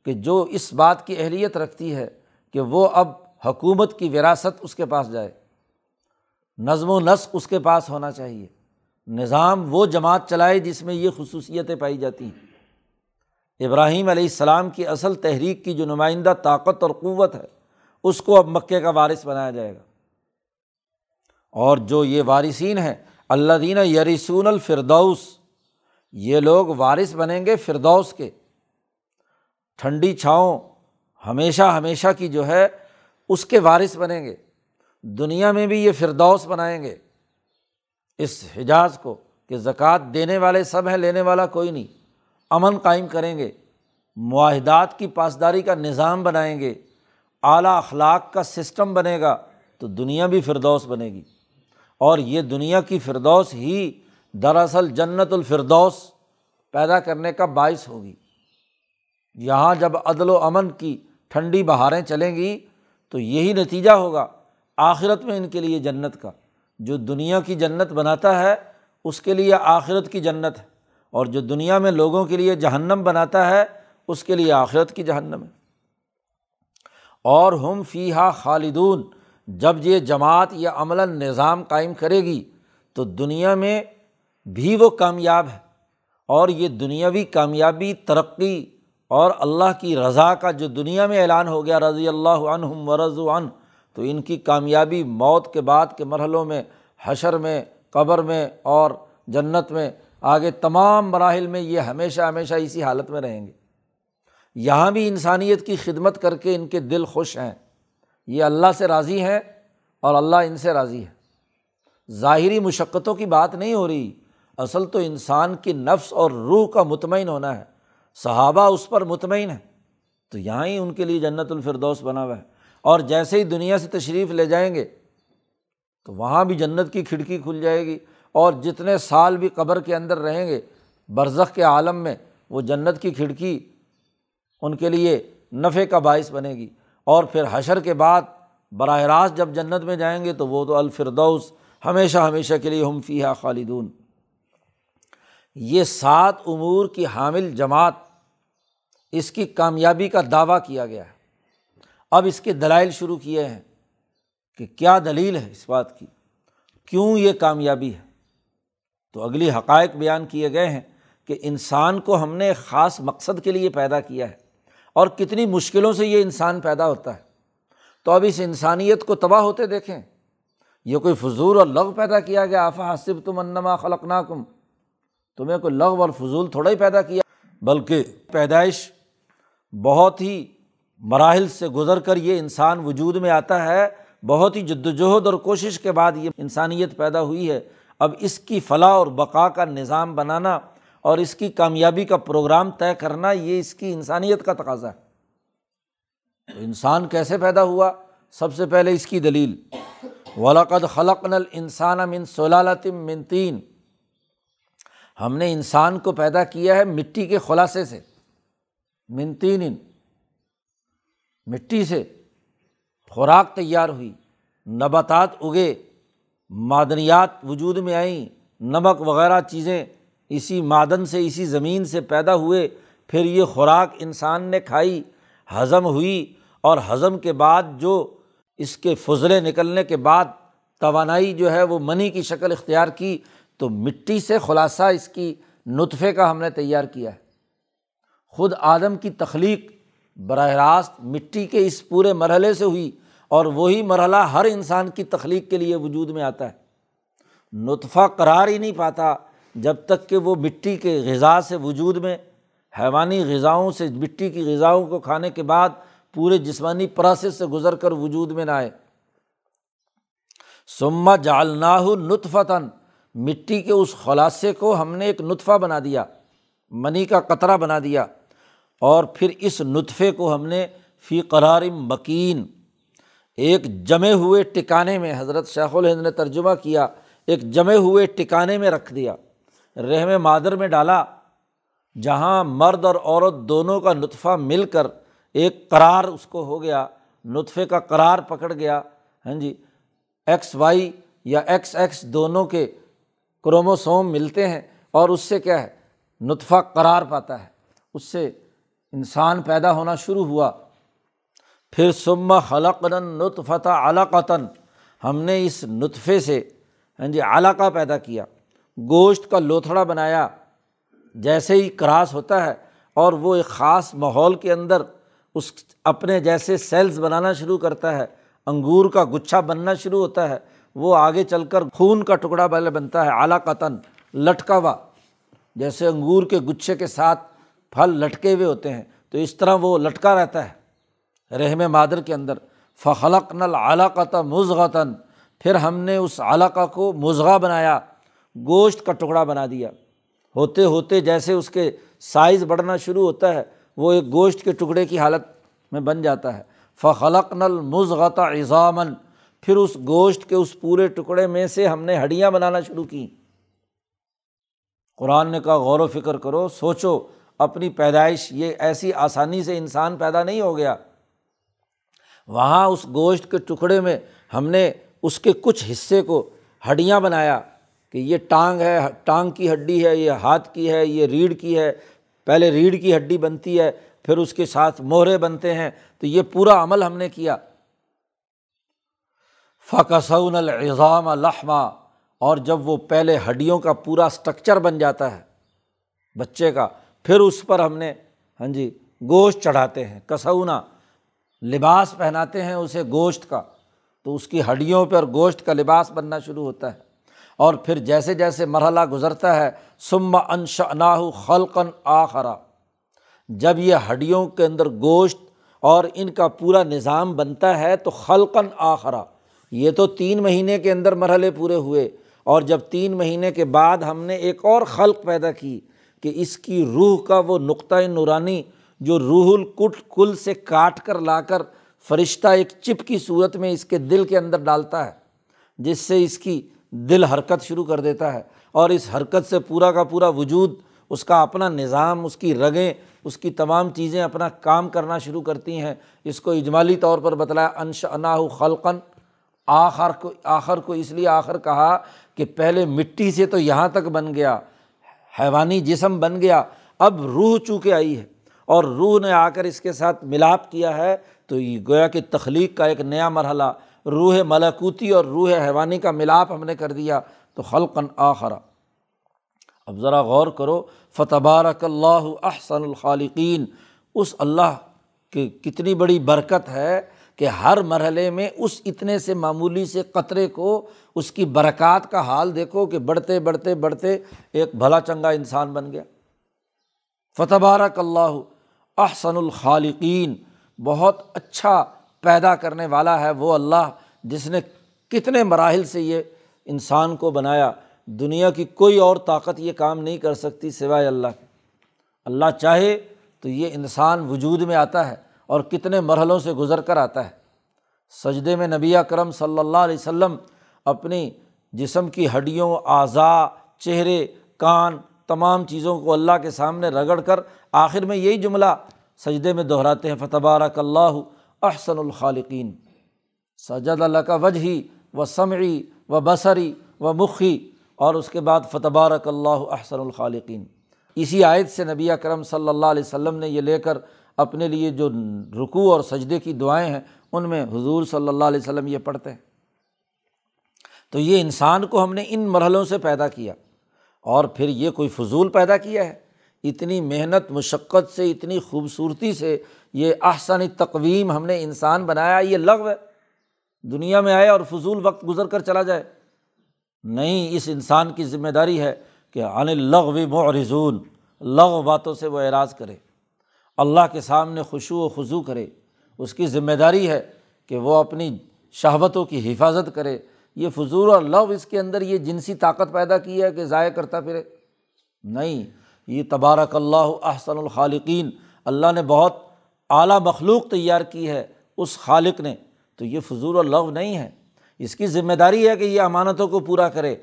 کہ جو اس بات کی اہلیت رکھتی ہے کہ وہ اب حکومت کی وراثت اس کے پاس جائے۔ نظم و نسق اس کے پاس ہونا چاہیے۔ نظام وہ جماعت چلائے جس میں یہ خصوصیتیں پائی جاتی ہیں۔ ابراہیم علیہ السلام کی اصل تحریک کی جو نمائندہ طاقت اور قوت ہے، اس کو اب مکے کا وارث بنایا جائے گا۔ اور جو یہ وارثین ہیں اللہ دینہ یریسون الفردوس، یہ لوگ وارث بنیں گے فردوس کے۔ ٹھنڈی چھاؤں ہمیشہ ہمیشہ کی جو ہے اس کے وارث بنیں گے۔ دنیا میں بھی یہ فردوس بنائیں گے۔ اس حجاز کو کہ زکوٰۃ دینے والے سب ہیں، لینے والا کوئی نہیں۔ امن قائم کریں گے۔ معاہدات کی پاسداری کا نظام بنائیں گے۔ اعلیٰ اخلاق کا سسٹم بنے گا تو دنیا بھی فردوس بنے گی۔ اور یہ دنیا کی فردوس ہی دراصل جنت الفردوس پیدا کرنے کا باعث ہوگی۔ یہاں جب عدل و امن کی ٹھنڈی بہاریں چلیں گی تو یہی نتیجہ ہوگا آخرت میں ان کے لیے جنت کا۔ جو دنیا کی جنت بناتا ہے، اس کے لیے آخرت کی جنت ہے۔ اور جو دنیا میں لوگوں کے لیے جہنم بناتا ہے، اس کے لیے آخرت کی جہنم ہے۔ اور ہم فی ہا خالدون، جب یہ جماعت یا عملاً نظام قائم کرے گی، تو دنیا میں بھی وہ کامیاب ہے۔ اور یہ دنیاوی کامیابی، ترقی اور اللہ کی رضا کا جو دنیا میں اعلان ہو گیا، رضی اللہ عنہم ورض عن، تو ان کی کامیابی موت کے بعد کے مرحلوں میں، حشر میں، قبر میں اور جنت میں، آگے تمام مراحل میں یہ ہمیشہ ہمیشہ اسی حالت میں رہیں گے۔ یہاں بھی انسانیت کی خدمت کر کے ان کے دل خوش ہیں۔ یہ اللہ سے راضی ہیں اور اللہ ان سے راضی ہے ظاہری مشقتوں کی بات نہیں ہو رہی، اصل تو انسان کی نفس اور روح کا مطمئن ہونا ہے۔ صحابہ اس پر مطمئن ہے تو یہاں ہی ان کے لیے جنت الفردوس بنا ہوا ہے۔ اور جیسے ہی دنیا سے تشریف لے جائیں گے، تو وہاں بھی جنت کی کھڑکی کھل جائے گی۔ اور جتنے سال بھی قبر کے اندر رہیں گے، برزخ کے عالم میں وہ جنت کی کھڑکی ان کے لیے نفع کا باعث بنے گی۔ اور پھر حشر کے بعد براہ راست جب جنت میں جائیں گے، تو وہ تو الفردوس ہمیشہ ہمیشہ کے لیے ہم فیحہ خالدون۔ یہ سات امور کی حامل جماعت اس کی کامیابی کا دعویٰ کیا گیا ہے۔ اب اس کے دلائل شروع کیے ہیں کہ کیا دلیل ہے اس بات کی، کیوں یہ کامیابی ہے؟ تو اگلی حقائق بیان کیے گئے ہیں کہ انسان کو ہم نے ایک خاص مقصد کے لیے پیدا کیا ہے اور کتنی مشکلوں سے یہ انسان پیدا ہوتا ہے۔ تو اب اس انسانیت کو تباہ ہوتے دیکھیں۔ یہ کوئی فضول اور لغ پیدا کیا گیا۔ آفا حسب تم انما خلق ناکم تمہیں کوئی لغ اور فضول تھوڑا ہی پیدا کیا، بلکہ پیدائش بہت ہی مراحل سے گزر کر یہ انسان وجود میں آتا ہے، بہت ہی جد وجہد اور کوشش کے بعد یہ انسانیت پیدا ہوئی ہے۔ اب اس کی فلاح اور بقا کا نظام بنانا اور اس کی کامیابی کا پروگرام طے کرنا، یہ اس کی انسانیت کا تقاضا ہے۔ تو انسان کیسے پیدا ہوا؟ سب سے پہلے اس کی دلیل۔ ولاقد خلق نل انسان من سلالتم من تین ہم نے انسان کو پیدا کیا ہے مٹی کے خلاصے سے، منتین، مٹی سے۔ خوراک تیار ہوئی، نباتات اگے، معدنیات وجود میں آئیں، نمک وغیرہ چیزیں اسی معدن سے، اسی زمین سے پیدا ہوئے۔ پھر یہ خوراک انسان نے کھائی، ہضم ہوئی اور ہضم کے بعد جو اس کے فضلے نکلنے کے بعد توانائی جو ہے وہ منی کی شکل اختیار کی۔ تو مٹی سے خلاصہ اس کی نطفے کا ہم نے تیار کیا ہے۔ خود آدم کی تخلیق براہ راست مٹی کے اس پورے مرحلے سے ہوئی اور وہی مرحلہ ہر انسان کی تخلیق کے لیے وجود میں آتا ہے۔ نطفہ قرار ہی نہیں پاتا جب تک کہ وہ مٹی کے غذا سے وجود میں، حیوانی غذاؤں سے، مٹی کی غذاؤں کو کھانے کے بعد پورے جسمانی پروسیس سے گزر کر وجود میں نہ آئے۔ سما جالناہ نطفتاً مٹی کے اس خلاصے کو ہم نے ایک نطفہ بنا دیا، منی کا قطرہ بنا دیا، اور پھر اس نطفے کو ہم نے فی قرار مکین، ایک جمے ہوئے ٹکانے میں، حضرت شیخ الہند نے ترجمہ کیا، ایک جمے ہوئے ٹکانے میں رکھ دیا رحم مادر میں ڈالا، جہاں مرد اور عورت دونوں کا نطفہ مل کر ایک قرار اس کو ہو گیا، نطفے کا قرار پکڑ گیا ہاں جی ایکس وائی یا ایکس ایکس دونوں کے کروموسوم ملتے ہیں اور اس سے کیا ہے؟ نطفہ قرار پاتا ہے۔ اس سے انسان پیدا ہونا شروع ہوا۔ پھر سما خلقن نطفت علاقتاً ہم نے اس نطفے سے ہاں جی علاقہ پیدا کیا۔ گوشت کا لوتھڑا بنایا۔ جیسے ہی کراس ہوتا ہے اور وہ ایک خاص ماحول کے اندر اس اپنے جیسے سیلز بنانا شروع کرتا ہے۔ انگور کا گچھا بننا شروع ہوتا ہے۔ وہ آگے چل کر خون کا ٹکڑا پہلے بنتا ہے اعلیٰ قطن لٹکا ہوا جیسے انگور کے گچھے کے ساتھ پھل لٹکے ہوئے ہوتے ہیں۔ تو اس طرح وہ لٹکا رہتا ہے رحم مادر کے اندر۔ فخلق نل اعلیٰ قطع پھر ہم نے اس علاقہ کو پھر اس گوشت کے اس پورے ٹکڑے میں سے ہم نے ہڈیاں بنانا شروع کیں۔ قرآن نے کہا، غور و فکر کرو، سوچو، اپنی پیدائش، یہ ایسی آسانی سے انسان پیدا نہیں ہو گیا۔ وہاں اس گوشت کے ٹکڑے میں ہم نے اس کے کچھ حصے کو ہڈیاں بنایا کہ یہ ٹانگ ہے، ٹانگ کی ہڈی ہے، یہ ہاتھ کی ہے، یہ ریڑھ کی ہے۔ پہلے ریڑھ کی ہڈی بنتی ہے، پھر اس کے ساتھ موہرے بنتے ہیں۔ تو یہ پورا عمل ہم نے کیا۔ فقصون العظام الحمہ اور جب وہ پہلے ہڈیوں کا پورا اسٹرکچر بن جاتا ہے بچے کا، پھر اس پر ہم نے ہاں جی گوشت چڑھاتے ہیں۔ کسونا لباس پہناتے ہیں اسے گوشت کا۔ تو اس کی ہڈیوں پہ اور گوشت کا لباس بننا شروع ہوتا ہے۔ اور پھر جیسے جیسے مرحلہ گزرتا ہے سم انشا خلقن آخرا۔ جب یہ ہڈیوں کے اندر گوشت اور ان کا پورا نظام بنتا ہے تو خلقن آخرا۔ یہ تو تین مہینے کے اندر مرحلے پورے ہوئے اور جب تین مہینے کے بعد ہم نے ایک اور خلق پیدا کی کہ اس کی روح کا وہ نقطۂ نورانی جو روح الکٹ کل سے کاٹ کر لا کر فرشتہ ایک چپ کی صورت میں اس کے دل کے اندر ڈالتا ہے، جس سے اس کی دل حرکت شروع کر دیتا ہے اور اس حرکت سے پورا کا پورا وجود، اس کا اپنا نظام، اس کی رگیں، اس کی تمام چیزیں اپنا کام کرنا شروع کرتی ہیں۔ اس کو اجمالی طور پر بتلایا انش انا خلقن آخر کو آخر کو اس لیے آخر کہا کہ پہلے مٹی سے تو یہاں تک بن گیا، حیوانی جسم بن گیا، اب روح چونکہ آئی ہے اور روح نے آ کر اس کے ساتھ ملاپ کیا ہے، تو یہ گویا کہ تخلیق کا ایک نیا مرحلہ، روح ملاکوتی اور روح حیوانی کا ملاپ ہم نے کر دیا، تو خلقن آخرا اب ذرا غور کرو، فتبارک اللہ احسن الخالقین، اس اللہ کی کتنی بڑی برکت ہے کہ ہر مرحلے میں اس اتنے سے معمولی سے قطرے کو، اس کی برکات کا حال دیکھو کہ بڑھتے بڑھتے بڑھتے ایک بھلا چنگا انسان بن گیا۔ فتح بارک اللہ احسن الخالقین، بہت اچھا پیدا کرنے والا ہے وہ اللہ جس نے کتنے مراحل سے یہ انسان کو بنایا۔ دنیا کی کوئی اور طاقت یہ کام نہیں کر سکتی سوائے اللہ کے اللہ چاہے تو یہ انسان وجود میں آتا ہے۔ اور کتنے مرحلوں سے گزر کر آتا ہے۔ سجدے میں نبی کرم صلی اللہ علیہ وسلم اپنی جسم کی ہڈیوں، اعضاء، چہرے، کان، تمام چیزوں کو اللہ کے سامنے رگڑ کر آخر میں یہی جملہ سجدے میں دہراتے ہیں فتح بارک اللہ احسن الخالقین سجد اللہ کا وجہی و سمعی و بصری و مخی اور اس کے بعد فتبارک اللہ احسن الخالقین اسی آیت سے نبی کرم صلی اللہ علیہ وسلم نے یہ لے کر اپنے لیے جو رکوع اور سجدے کی دعائیں ہیں، ان میں حضور صلی اللہ علیہ وسلم یہ پڑھتے ہیں۔ تو یہ انسان کو ہم نے ان مرحلوں سے پیدا کیا اور پھر یہ کوئی فضول پیدا کیا ہے۔ اتنی محنت، مشقت سے، اتنی خوبصورتی سے یہ احسن تقویم ہم نے انسان بنایا، یہ لغو ہے۔ دنیا میں آئے اور فضول وقت گزر کر چلا جائے۔ نہیں، اس انسان کی ذمہ داری ہے کہ عن لغو معرضون لغ باتوں سے وہ اعراض کرے۔ اللہ کے سامنے خوشو و خضو کرے۔ اس کی ذمہ داری ہے کہ وہ اپنی شہوتوں کی حفاظت کرے۔ یہ فضول اور لو اس کے اندر یہ جنسی طاقت پیدا کی ہے کہ ضائع کرتا پھرے۔ نہیں، یہ تبارک اللہ احسن الخالقین، اللہ نے بہت اعلیٰ مخلوق تیار کی ہے اس خالق نے۔ تو یہ فضول اور لو نہیں ہے۔ اس کی ذمہ داری ہے کہ یہ امانتوں کو پورا کرے۔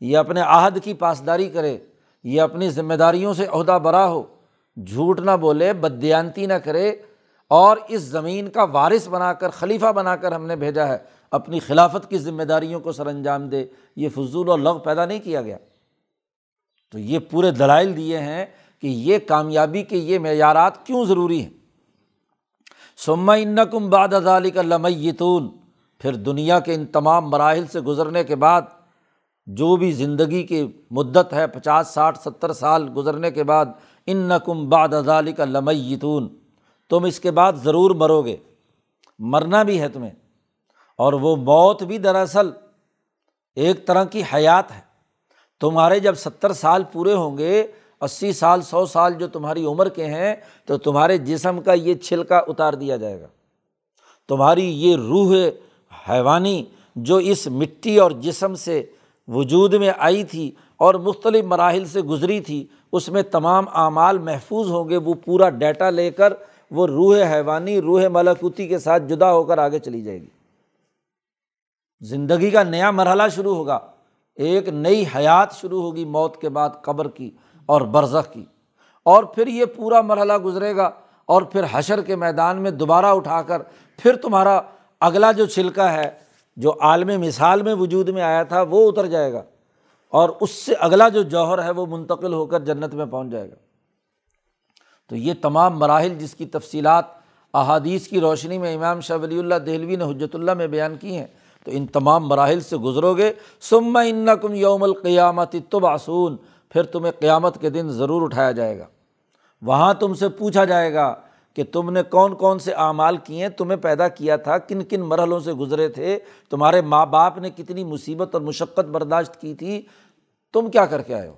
یہ اپنے عہد کی پاسداری کرے۔ یہ اپنی ذمہ داریوں سے عہدہ برا ہو۔ جھوٹ نہ بولے بدیانتی نہ کرے، اور اس زمین کا وارث بنا کر، خلیفہ بنا کر ہم نے بھیجا ہے، اپنی خلافت کی ذمہ داریوں کو سر انجام دے۔ یہ فضول اور لغ پیدا نہیں کیا گیا۔ تو یہ پورے دلائل دیے ہیں کہ یہ کامیابی کے یہ معیارات کیوں ضروری ہیں۔ سما کم باد ادالی کا لمیتون۔ پھر دنیا کے ان تمام مراحل سے گزرنے کے بعد، جو بھی زندگی کی مدت ہے، پچاس، ساٹھ، ستر سال گزرنے کے بعد ان نقم باد ادالی کا لمیتون، تم اس کے بعد ضرور مرو گے، مرنا بھی ہے تمہیں، اور وہ موت بھی دراصل ایک طرح کی حیات ہے۔ تمہارے جب ستر سال پورے ہوں گے، اسی سال، سو سال جو تمہاری عمر کے ہیں، تو تمہارے جسم کا یہ چھلکا اتار دیا جائے گا۔ تمہاری یہ روح حیوانی جو اس مٹی اور جسم سے وجود میں آئی تھی اور مختلف مراحل سے گزری تھی اس میں تمام اعمال محفوظ ہوں گے، وہ پورا ڈیٹا لے کر وہ روح حیوانی، روح ملاکوتی کے ساتھ جدا ہو کر آگے چلی جائے گی۔ زندگی کا نیا مرحلہ شروع ہوگا۔ ایک نئی حیات شروع ہوگی موت کے بعد قبر کی اور برزخ کی۔ اور پھر یہ پورا مرحلہ گزرے گا۔ اور پھر حشر کے میدان میں دوبارہ اٹھا کر پھر تمہارا اگلا جو چھلکا ہے، جو عالم مثال میں وجود میں آیا تھا، وہ اتر جائے گا۔ اور اس سے اگلا جو جوہر ہے وہ منتقل ہو کر جنت میں پہنچ جائے گا۔ تو یہ تمام مراحل جس کی تفصیلات احادیث کی روشنی میں امام شاہ ولی اللہ دہلوی نے حجرت اللہ میں بیان کی ہیں، تو ان تمام مراحل سے گزرو گے۔ سما ان کم یوم القیامت تو باسون پھر تمہیں قیامت کے دن ضرور اٹھایا جائے گا۔ وہاں تم سے پوچھا جائے گا کہ تم نے کون کون سے اعمال کیے ہیں؟ تمہیں پیدا کیا تھا، کن کن مرحلوں سے گزرے تھے؟ تمہارے ماں باپ نے کتنی مصیبت اور مشقت برداشت کی تھی؟ تم کیا کر کے آئے ہو؟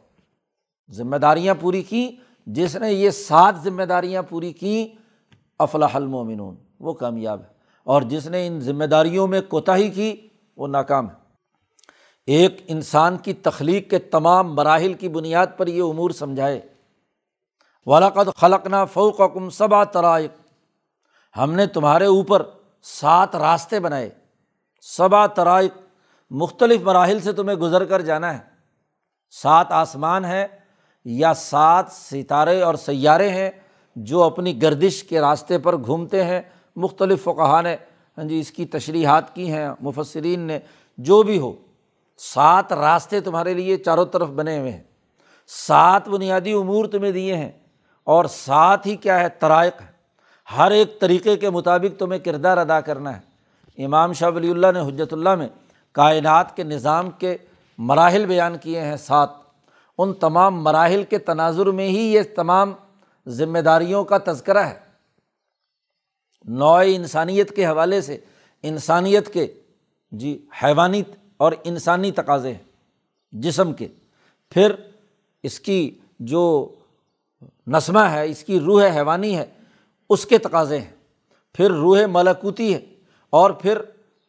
ذمہ داریاں پوری کیں جس نے یہ سات ذمہ داریاں پوری کیں افلاح المومنون وہ کامیاب ہے۔ اور جس نے ان ذمہ داریوں میں کوتاہی کی، وہ ناکام ہے۔ ایک انسان کی تخلیق کے تمام مراحل کی بنیاد پر یہ امور سمجھائے۔ ولاقد خلقنا فوق کم صبا ترائق ہم نے تمہارے اوپر سات راستے بنائے۔ صبا ترائق مختلف مراحل سے تمہیں گزر کر جانا ہے۔ سات آسمان ہے یا سات ستارے اور سیارے ہیں جو اپنی گردش کے راستے پر گھومتے ہیں۔ مختلف فقہ نے ہاں جی اس کی تشریحات کی ہیں، مفسرین نے، جو بھی ہو، سات راستے تمہارے لیے چاروں طرف بنے ہوئے ہیں۔ سات بنیادی امور تمہیں دیے ہیں۔ اور ساتھ ہی کیا ہے؟ ترائق ہے۔ ہر ایک طریقے کے مطابق تمہیں کردار ادا کرنا ہے۔ امام شاہ ولی اللہ نے حجرت اللہ میں کائنات کے نظام کے مراحل بیان کیے ہیں سات۔ ان تمام مراحل کے تناظر میں ہی یہ تمام ذمہ داریوں کا تذکرہ ہے۔ نوع انسانیت کے حوالے سے انسانیت کے جی حیوانی اور انسانی تقاضے ہیں جسم کے۔ پھر اس کی جو نسمہ ہے، اس کی روح حیوانی ہے، اس کے تقاضے ہیں۔ پھر روح ملاکوتی ہے اور پھر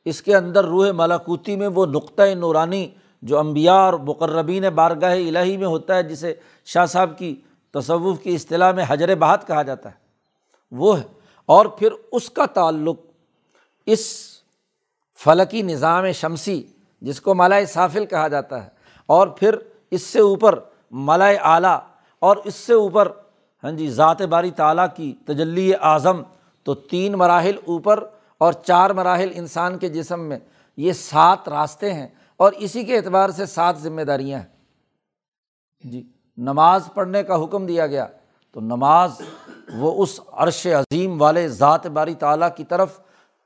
اس کے اندر روح ملاکوتی میں وہ نقطۂ نورانی جو امبیا اور مقربین بارگاہ الہی میں ہوتا ہے، جسے شاہ صاحب کی تصوف کی اصطلاح میں حجر بہت کہا جاتا ہے۔ وہ ہے۔ اور پھر اس کا تعلق اس فلکی نظام شمسی، جس کو ملائے صافل کہا جاتا ہے، اور پھر اس سے اوپر ملائے اعلیٰ اور اس سے اوپر ہاں جی ذات باری تعلیٰ کی تجلی اعظم تو تین مراحل اوپر اور چار مراحل انسان کے جسم میں۔ یہ سات راستے ہیں اور اسی کے اعتبار سے سات ذمہ داریاں ہیں۔ جی نماز پڑھنے کا حکم دیا گیا تو نماز وہ اس عرش عظیم والے ذات باری تعالیٰ کی طرف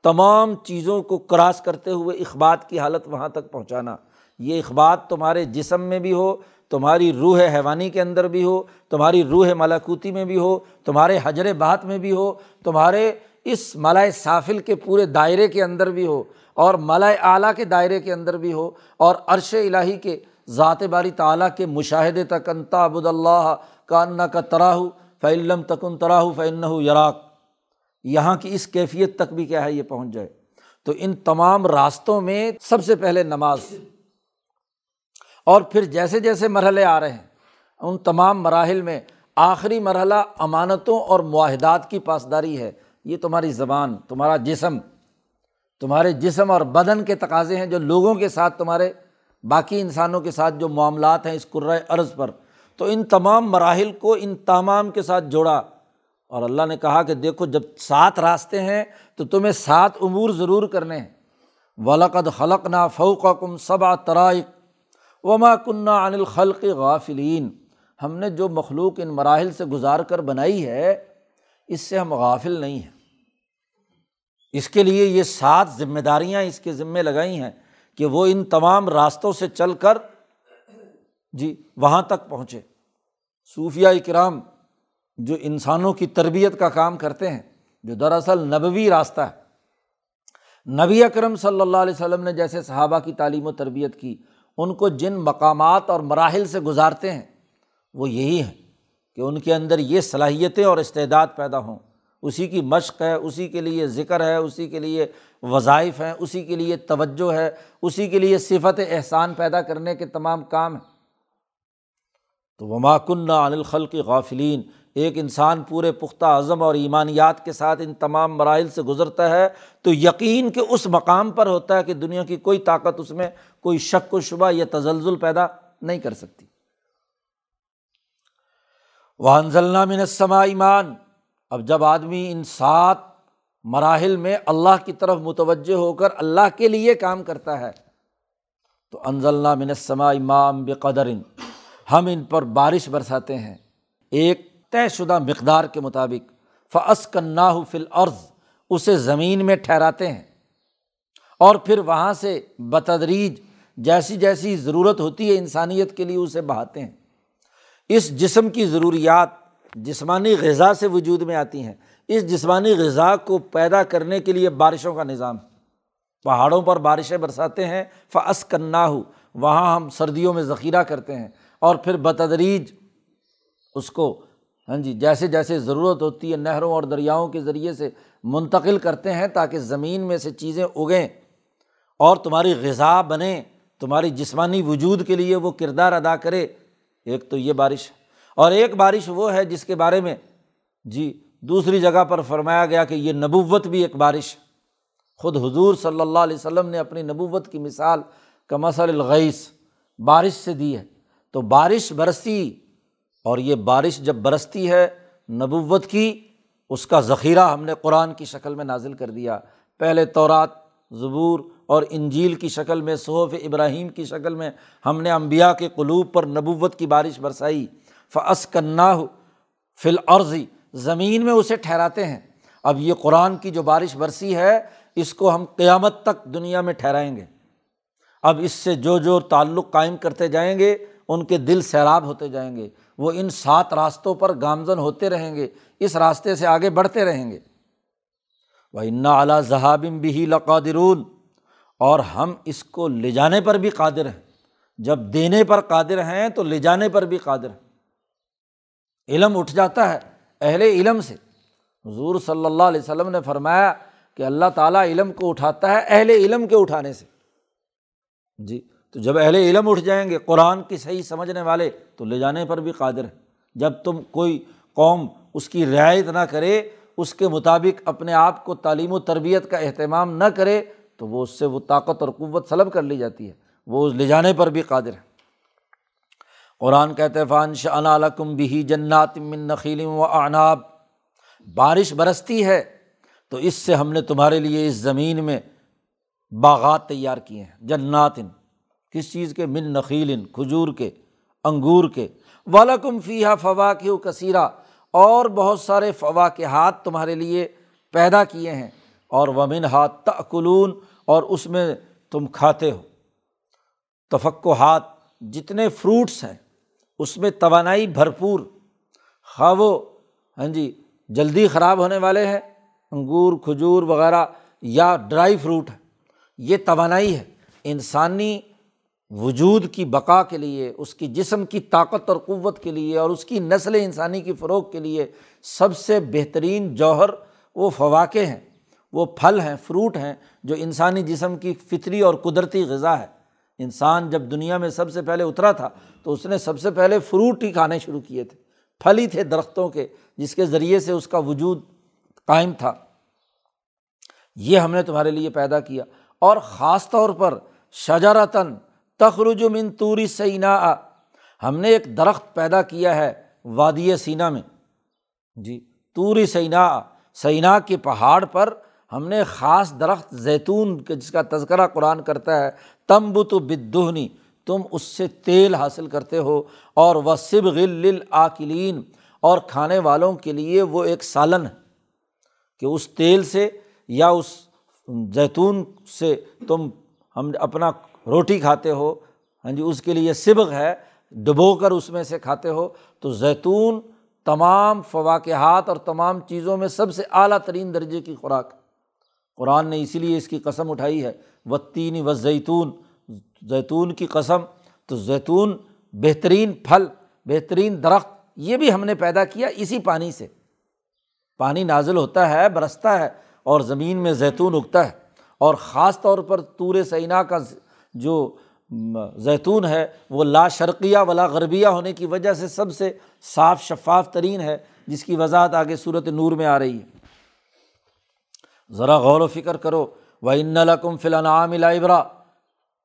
تمام چیزوں کو کراس کرتے ہوئے اخبات کی حالت وہاں تک پہنچانا۔ یہ اخبات تمہارے جسم میں بھی ہو تمہاری روح حیوانی کے اندر بھی ہو، تمہاری روح ملاکوتی میں بھی ہو، تمہارے حجر بات میں بھی ہو، تمہارے اس ملائے سافل کے پورے دائرے کے اندر بھی ہو اور ملائے اعلیٰ کے دائرے کے اندر بھی ہو اور عرش الٰہی کے ذات باری تعلیٰ کے مشاہدے تک انتا ابود اللہ کا کا تراہ فعلم تکن تراہ فن یراک۔ یہاں کی اس کیفیت تک بھی کیا ہے، یہ پہنچ جائے۔ تو ان تمام راستوں میں سب سے پہلے نماز۔ اور پھر جیسے جیسے مرحلے آ رہے ہیں، ان تمام مراحل میں آخری مرحلہ امانتوں اور معاہدات کی پاسداری ہے۔ یہ تمہاری زبان، تمہارا جسم، تمہارے جسم اور بدن کے تقاضے ہیں جو لوگوں کے ساتھ تمہارے باقی انسانوں کے ساتھ جو معاملات ہیں اس قرۂۂ عرض پر۔ تو ان تمام مراحل کو ان تمام کے ساتھ جوڑا۔ اور اللہ نے کہا کہ دیکھو، جب سات راستے ہیں تو تمہیں سات امور ضرور کرنے ہیں۔ ولقد خلق نا فوق کم صبا ترائق وما کنہ عن الخلق غافلین ہم نے جو مخلوق ان مراحل سے گزار کر بنائی ہے، اس سے ہم غافل نہیں ہیں۔ اس کے لیے یہ سات ذمہ داریاں اس کے ذمے لگائی ہیں کہ وہ ان تمام راستوں سے چل کر جی وہاں تک پہنچے۔ صوفیہ اکرام جو انسانوں کی تربیت کا کام کرتے ہیں، جو دراصل نبوی راستہ ہے۔ نبی اکرم صلی اللہ علیہ وسلم نے جیسے صحابہ کی تعلیم و تربیت کی ان کو جن مقامات اور مراحل سے گزارتے ہیں، وہ یہی ہیں کہ ان کے اندر یہ صلاحیتیں اور استعداد پیدا ہوں۔ اسی کی مشق ہے، اسی کے لیے ذکر ہے، اسی کے لیے وظائف ہیں، اسی کے لیے توجہ ہے، اسی کے لیے صفت احسان پیدا کرنے کے تمام کام ہیں۔ تو وما کنہ عن الخل غافلین ایک انسان پورے پختہ اعظم اور ایمانیات کے ساتھ ان تمام مراحل سے گزرتا ہے، تو یقین کے اس مقام پر ہوتا ہے کہ دنیا کی کوئی طاقت اس میں کوئی شک و شبہ یا تزلزل پیدا نہیں کر سکتی۔ وہ انزلنا منسما ایمان اب جب آدمی ان سات مراحل میں اللہ کی طرف متوجہ ہو کر اللہ کے لیے کام کرتا ہے، تو انزلنا منسما امام بے قدر ہم ان پر بارش برساتے ہیں۔ ایک طے شدہ مقدار کے مطابق فعص کنّا فل عرض اسے زمین میں ٹھہراتے ہیں۔ اور پھر وہاں سے بتدریج، جیسی جیسی ضرورت ہوتی ہے انسانیت کے لیے، اسے بہاتے ہیں۔ اس جسم کی ضروریات جسمانی غذا سے وجود میں آتی ہیں۔ اس جسمانی غذا کو پیدا کرنے کے لیے بارشوں کا نظام۔ پہاڑوں پر بارشیں برساتے ہیں فعص کنّا ہو وہاں ہم سردیوں میں ذخیرہ کرتے ہیں۔ اور پھر بتدریج، اس کو ہاں جی جیسے جیسے ضرورت ہوتی ہے نہروں اور دریاؤں کے ذریعے سے منتقل کرتے ہیں تاکہ زمین میں سے چیزیں اگیں اور تمہاری غذا بنے، تمہاری جسمانی وجود کے لیے وہ کردار ادا کرے۔ ایک تو یہ بارش، اور ایک بارش وہ ہے جس کے بارے میں جی دوسری جگہ پر فرمایا گیا کہ یہ نبوت بھی ایک بارش۔ خود حضور صلی اللہ علیہ وسلم نے اپنی نبوت کی مثال کا مسل الغیث بارش سے دی ہے۔ تو بارش برسی اور یہ بارش جب برستی ہے نبوت کی، اس کا ذخیرہ ہم نے قرآن کی شکل میں نازل کر دیا۔ پہلے طورات زبور اور انجیل کی شکل میں، صحف ابراہیم کی شکل میں ہم نے امبیا کے قلوب پر نبوت کی بارش برسائی۔ فعص کنّا فل عرضی زمین میں اسے ٹھہراتے ہیں۔ اب یہ قرآن کی جو بارش برسی ہے، اس کو ہم قیامت تک دنیا میں ٹھہرائیں گے۔ اب اس سے جو جو تعلق قائم کرتے جائیں گے، ان کے دل سیراب ہوتے جائیں گے۔ وہ ان سات راستوں پر گامزن ہوتے رہیں گے، اس راستے سے آگے بڑھتے رہیں گے۔ وہ انا اعلیٰ ذہابم بھی لقادرون، اور ہم اس کو لے جانے پر بھی قادر ہیں۔ جب دینے پر قادر ہیں تو لے جانے پر بھی قادر ہیں۔ علم اٹھ جاتا ہے اہل علم سے۔ حضور صلی اللہ علیہ وسلم نے فرمایا کہ اللہ تعالیٰ علم کو اٹھاتا ہے اہل علم کے اٹھانے سے۔ جی تو جب اہل علم اٹھ جائیں گے، قرآن کی صحیح سمجھنے والے، تو لے جانے پر بھی قادر ہیں۔ جب تم کوئی قوم اس کی رعایت نہ کرے، اس کے مطابق اپنے آپ کو تعلیم و تربیت کا اہتمام نہ کرے، تو وہ اس سے وہ طاقت اور قوت سلب کر لی جاتی ہے۔ وہ لے جانے پر بھی قادر ہے قرآن کہتے فان شان علکم بھی جنات من نخیل و عناب بارش برستی ہے، تو اس سے ہم نے تمہارے لیے اس زمین میں باغات تیار کیے ہیں، جنات۔ کس چیز کے؟ من نخیل کھجور کے، انگور کے۔ والم فیحہ فوا کی کثیرہ اور بہت سارے فوا کے ہاتھ تمہارے لیے پیدا کیے ہیں۔ اور ومن ہاتھ تقلون اور اس میں تم کھاتے ہو۔ تفق و ہاتھ جتنے فروٹس ہیں، اس میں توانائی بھرپور۔ خواہ وہ ہاں جی جلدی خراب ہونے والے ہیں، انگور، کھجور وغیرہ، یا ڈرائی فروٹ ہے یہ توانائی ہے۔ انسانی وجود کی بقا کے لیے، اس کی جسم کی طاقت اور قوت کے لیے اور اس کی نسل انسانی کی فروغ کے لیے سب سے بہترین جوہر وہ فواقع ہیں، وہ پھل ہیں، فروٹ ہیں جو انسانی جسم کی فطری اور قدرتی غذا ہے۔ انسان جب دنیا میں سب سے پہلے اترا تھا تو اس نے سب سے پہلے فروٹ ہی کھانے شروع کیے تھے۔ پھل ہی تھے درختوں کے، جس کے ذریعے سے اس کا وجود قائم تھا۔ یہ ہم نے تمہارے لیے پیدا کیا۔ اور خاص طور پر شجرتاً تخرج من توری سینا ہم نے ایک درخت پیدا کیا ہے وادی سینا میں۔ جی توری سینا سینا کے پہاڑ پر ہم نے خاص درخت زیتون جس کا تذکرہ قرآن کرتا ہے تمب تو بدہنی تم اس سے تیل حاصل کرتے ہو اور وہ سب غل آکلین اور کھانے والوں کے لیے وہ ایک سالن ہے کہ اس تیل سے یا اس زیتون سے تم ہم اپنا روٹی کھاتے ہو ہاں جی اس کے لیے سبغ ہے، ڈبو کر اس میں سے کھاتے ہو۔ تو زیتون تمام فواقعات اور تمام چیزوں میں سب سے اعلیٰ ترین درجے کی خوراک۔ قرآن نے اسی لیے اس کی قسم اٹھائی ہے و تین و زیتون زیتون کی قسم، تو زیتون بہترین پھل، بہترین درخت، یہ بھی ہم نے پیدا کیا اسی پانی سے۔ پانی نازل ہوتا ہے، برستا ہے اور زمین میں زیتون اگتا ہے۔ اور خاص طور پر تور سینا کا جو زیتون ہے وہ لا شرقیہ ولا غربیہ ہونے کی وجہ سے سب سے صاف شفاف ترین ہے، جس کی وضاحت آگے صورت نور میں آ رہی ہے۔ ذرا غور و فکر کرو و ان لکم فلانعام البرا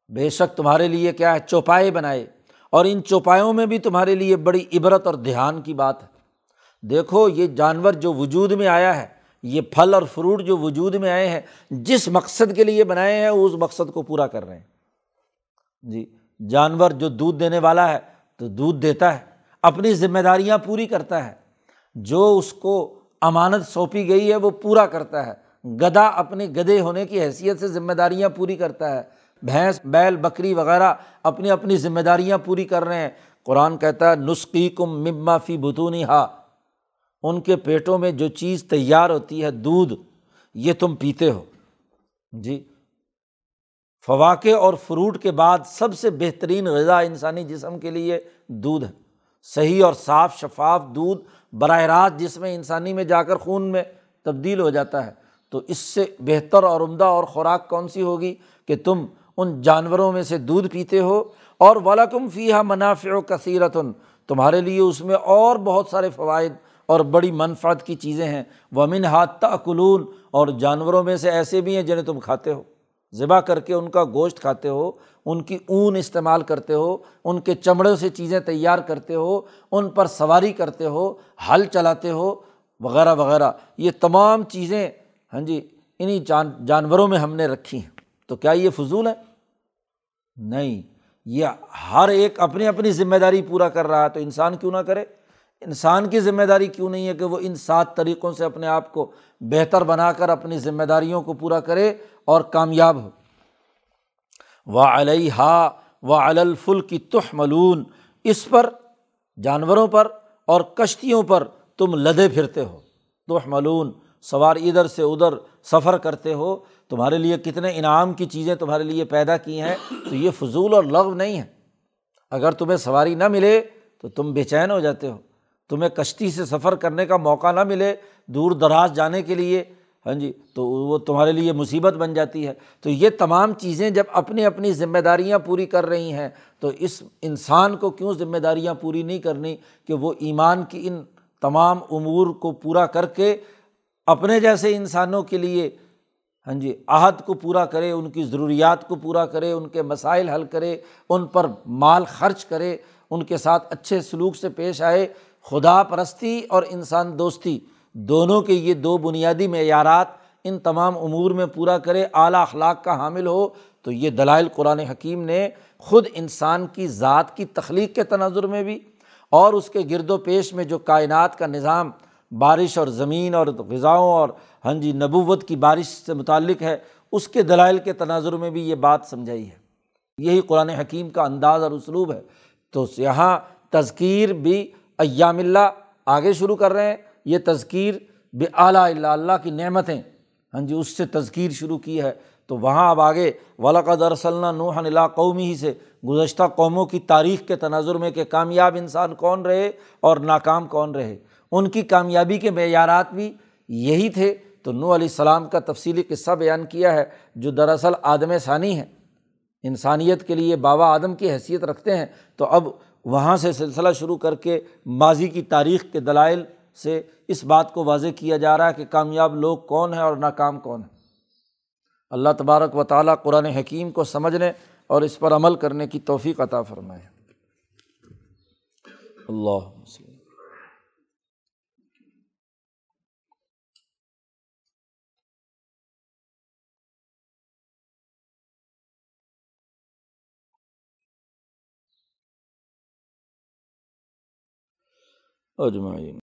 بے شک تمہارے لیے کیا ہے؟ چوپائے بنائے۔ اور ان چوپایوں میں بھی تمہارے لیے بڑی عبرت اور دھیان کی بات ہے۔ دیکھو، یہ جانور جو وجود میں آیا ہے، یہ پھل اور فروٹ جو وجود میں آئے ہیں، جس مقصد کے لیے بنائے ہیں اس مقصد کو پورا کر رہے ہیں۔ جی جانور جو دودھ دینے والا ہے تو دودھ دیتا ہے، اپنی ذمہ داریاں پوری کرتا ہے۔ جو اس کو امانت سونپی گئی ہے، وہ پورا کرتا ہے۔ گدا اپنے گدے ہونے کی حیثیت سے ذمہ داریاں پوری کرتا ہے۔ بھینس، بیل، بکری وغیرہ اپنی اپنی ذمہ داریاں پوری کر رہے ہیں۔ قرآن کہتا ہے نسخی کم مما فی بتونی ہا ان کے پیٹوں میں جو چیز تیار ہوتی ہے، دودھ، یہ تم پیتے ہو۔ جی فواقع اور فروٹ کے بعد سب سے بہترین غذا انسانی جسم کے لیے دودھ ہے۔ صحیح اور صاف شفاف دودھ براہ راست جس میں انسانی میں جا کر خون میں تبدیل ہو جاتا ہے۔ تو اس سے بہتر اور عمدہ اور خوراک کون سی ہوگی کہ تم ان جانوروں میں سے دودھ پیتے ہو؟ اور ولاکم فیحہ منافع و کثیرتن تمہارے لیے اس میں اور بہت سارے فوائد اور بڑی منفرد کی چیزیں ہیں۔ ومن ہاتھ کلون اور جانوروں میں سے ایسے بھی ہیں جنہیں تم کھاتے ہو۔ ذبح کر کے ان کا گوشت کھاتے ہو، ان کی اون استعمال کرتے ہو، ان کے چمڑوں سے چیزیں تیار کرتے ہو، ان پر سواری کرتے ہو، ہل چلاتے ہو، وغیرہ وغیرہ۔ یہ تمام چیزیں ہاں جی انہیں جان، جانوروں میں ہم نے رکھی ہیں۔ تو کیا یہ فضول ہے؟ نہیں۔ یہ ہر ایک اپنی اپنی ذمہ داری پورا کر رہا ہے، تو انسان کیوں نہ کرے؟ انسان کی ذمہ داری کیوں نہیں ہے کہ وہ ان سات طریقوں سے اپنے آپ کو بہتر بنا کر اپنی ذمہ داریوں کو پورا کرے اور کامیاب ہو۔ و علیہ و علفل کی تح ملون اس پر، جانوروں پر اور کشتیوں پر تم لدے پھرتے ہو۔ تح ملون سوار ادھر سے ادھر سفر کرتے ہو۔ تمہارے لیے کتنے انعام کی چیزیں تمہارے لیے پیدا کی ہیں، تو یہ فضول اور لغو نہیں ہے۔ اگر تمہیں سواری نہ ملے تو تم بے چین ہو جاتے ہو۔ تمہیں کشتی سے سفر کرنے کا موقع نہ ملے دور دراز جانے کے لیے ہاں جی تو وہ تمہارے لیے مصیبت بن جاتی ہے۔ تو یہ تمام چیزیں جب اپنی اپنی ذمہ داریاں پوری کر رہی ہیں، تو اس انسان کو کیوں ذمہ داریاں پوری نہیں کرنی کہ وہ ایمان کی ان تمام امور کو پورا کر کے اپنے جیسے انسانوں کے لیے ہاں جی عہد کو پورا کرے، ان کی ضروریات کو پورا کرے، ان کے مسائل حل کرے، ان پر مال خرچ کرے، ان کے ساتھ اچھے سلوک سے پیش آئے خدا پرستی اور انسان دوستی، دونوں کے یہ دو بنیادی معیارات ان تمام امور میں پورا کرے، اعلیٰ اخلاق کا حامل ہو، تو یہ دلائل قرآن حکیم نے خود انسان کی ذات کی تخلیق کے تناظر میں بھی اور اس کے گرد و پیش میں جو کائنات کا نظام، بارش اور زمین اور غذاؤں اور ہاں جی نبوت کی بارش سے متعلق ہے، اس کے دلائل کے تناظر میں بھی یہ بات سمجھائی ہے۔ یہی قرآن حکیم کا انداز اور اسلوب ہے۔ تو یہاں تذکیر بھی ایام اللہ آگے شروع کر رہے ہیں۔ یہ تذکیر بے اعلیٰ اللہ اللہ کی نعمتیں۔ ہاں جی اس سے تذکیر شروع کی ہے۔ تو وہاں اب آگے ولاقد ارسلنا نوح اللہ قومی ہی سے گزشتہ قوموں کی تاریخ کے تناظر میں کہ کامیاب انسان کون رہے اور ناکام کون رہے۔ ان کی کامیابی کے معیارات بھی یہی تھے۔ تو نو علیہ السلام کا تفصیلی قصہ بیان کیا ہے جو دراصل آدم ثانی ہے۔ انسانیت کے لیے بابا آدم کی حیثیت رکھتے ہیں۔ تو اب وہاں سے سلسلہ شروع کر کے ماضی کی تاریخ کے دلائل سے اس بات کو واضح کیا جا رہا ہے کہ کامیاب لوگ کون ہیں اور ناکام کون ہیں۔ اللہ تبارک و تعالیٰ قرآن حکیم کو سمجھنے اور اس پر عمل کرنے کی توفیق عطا فرمائے۔ اللہ اجمعین۔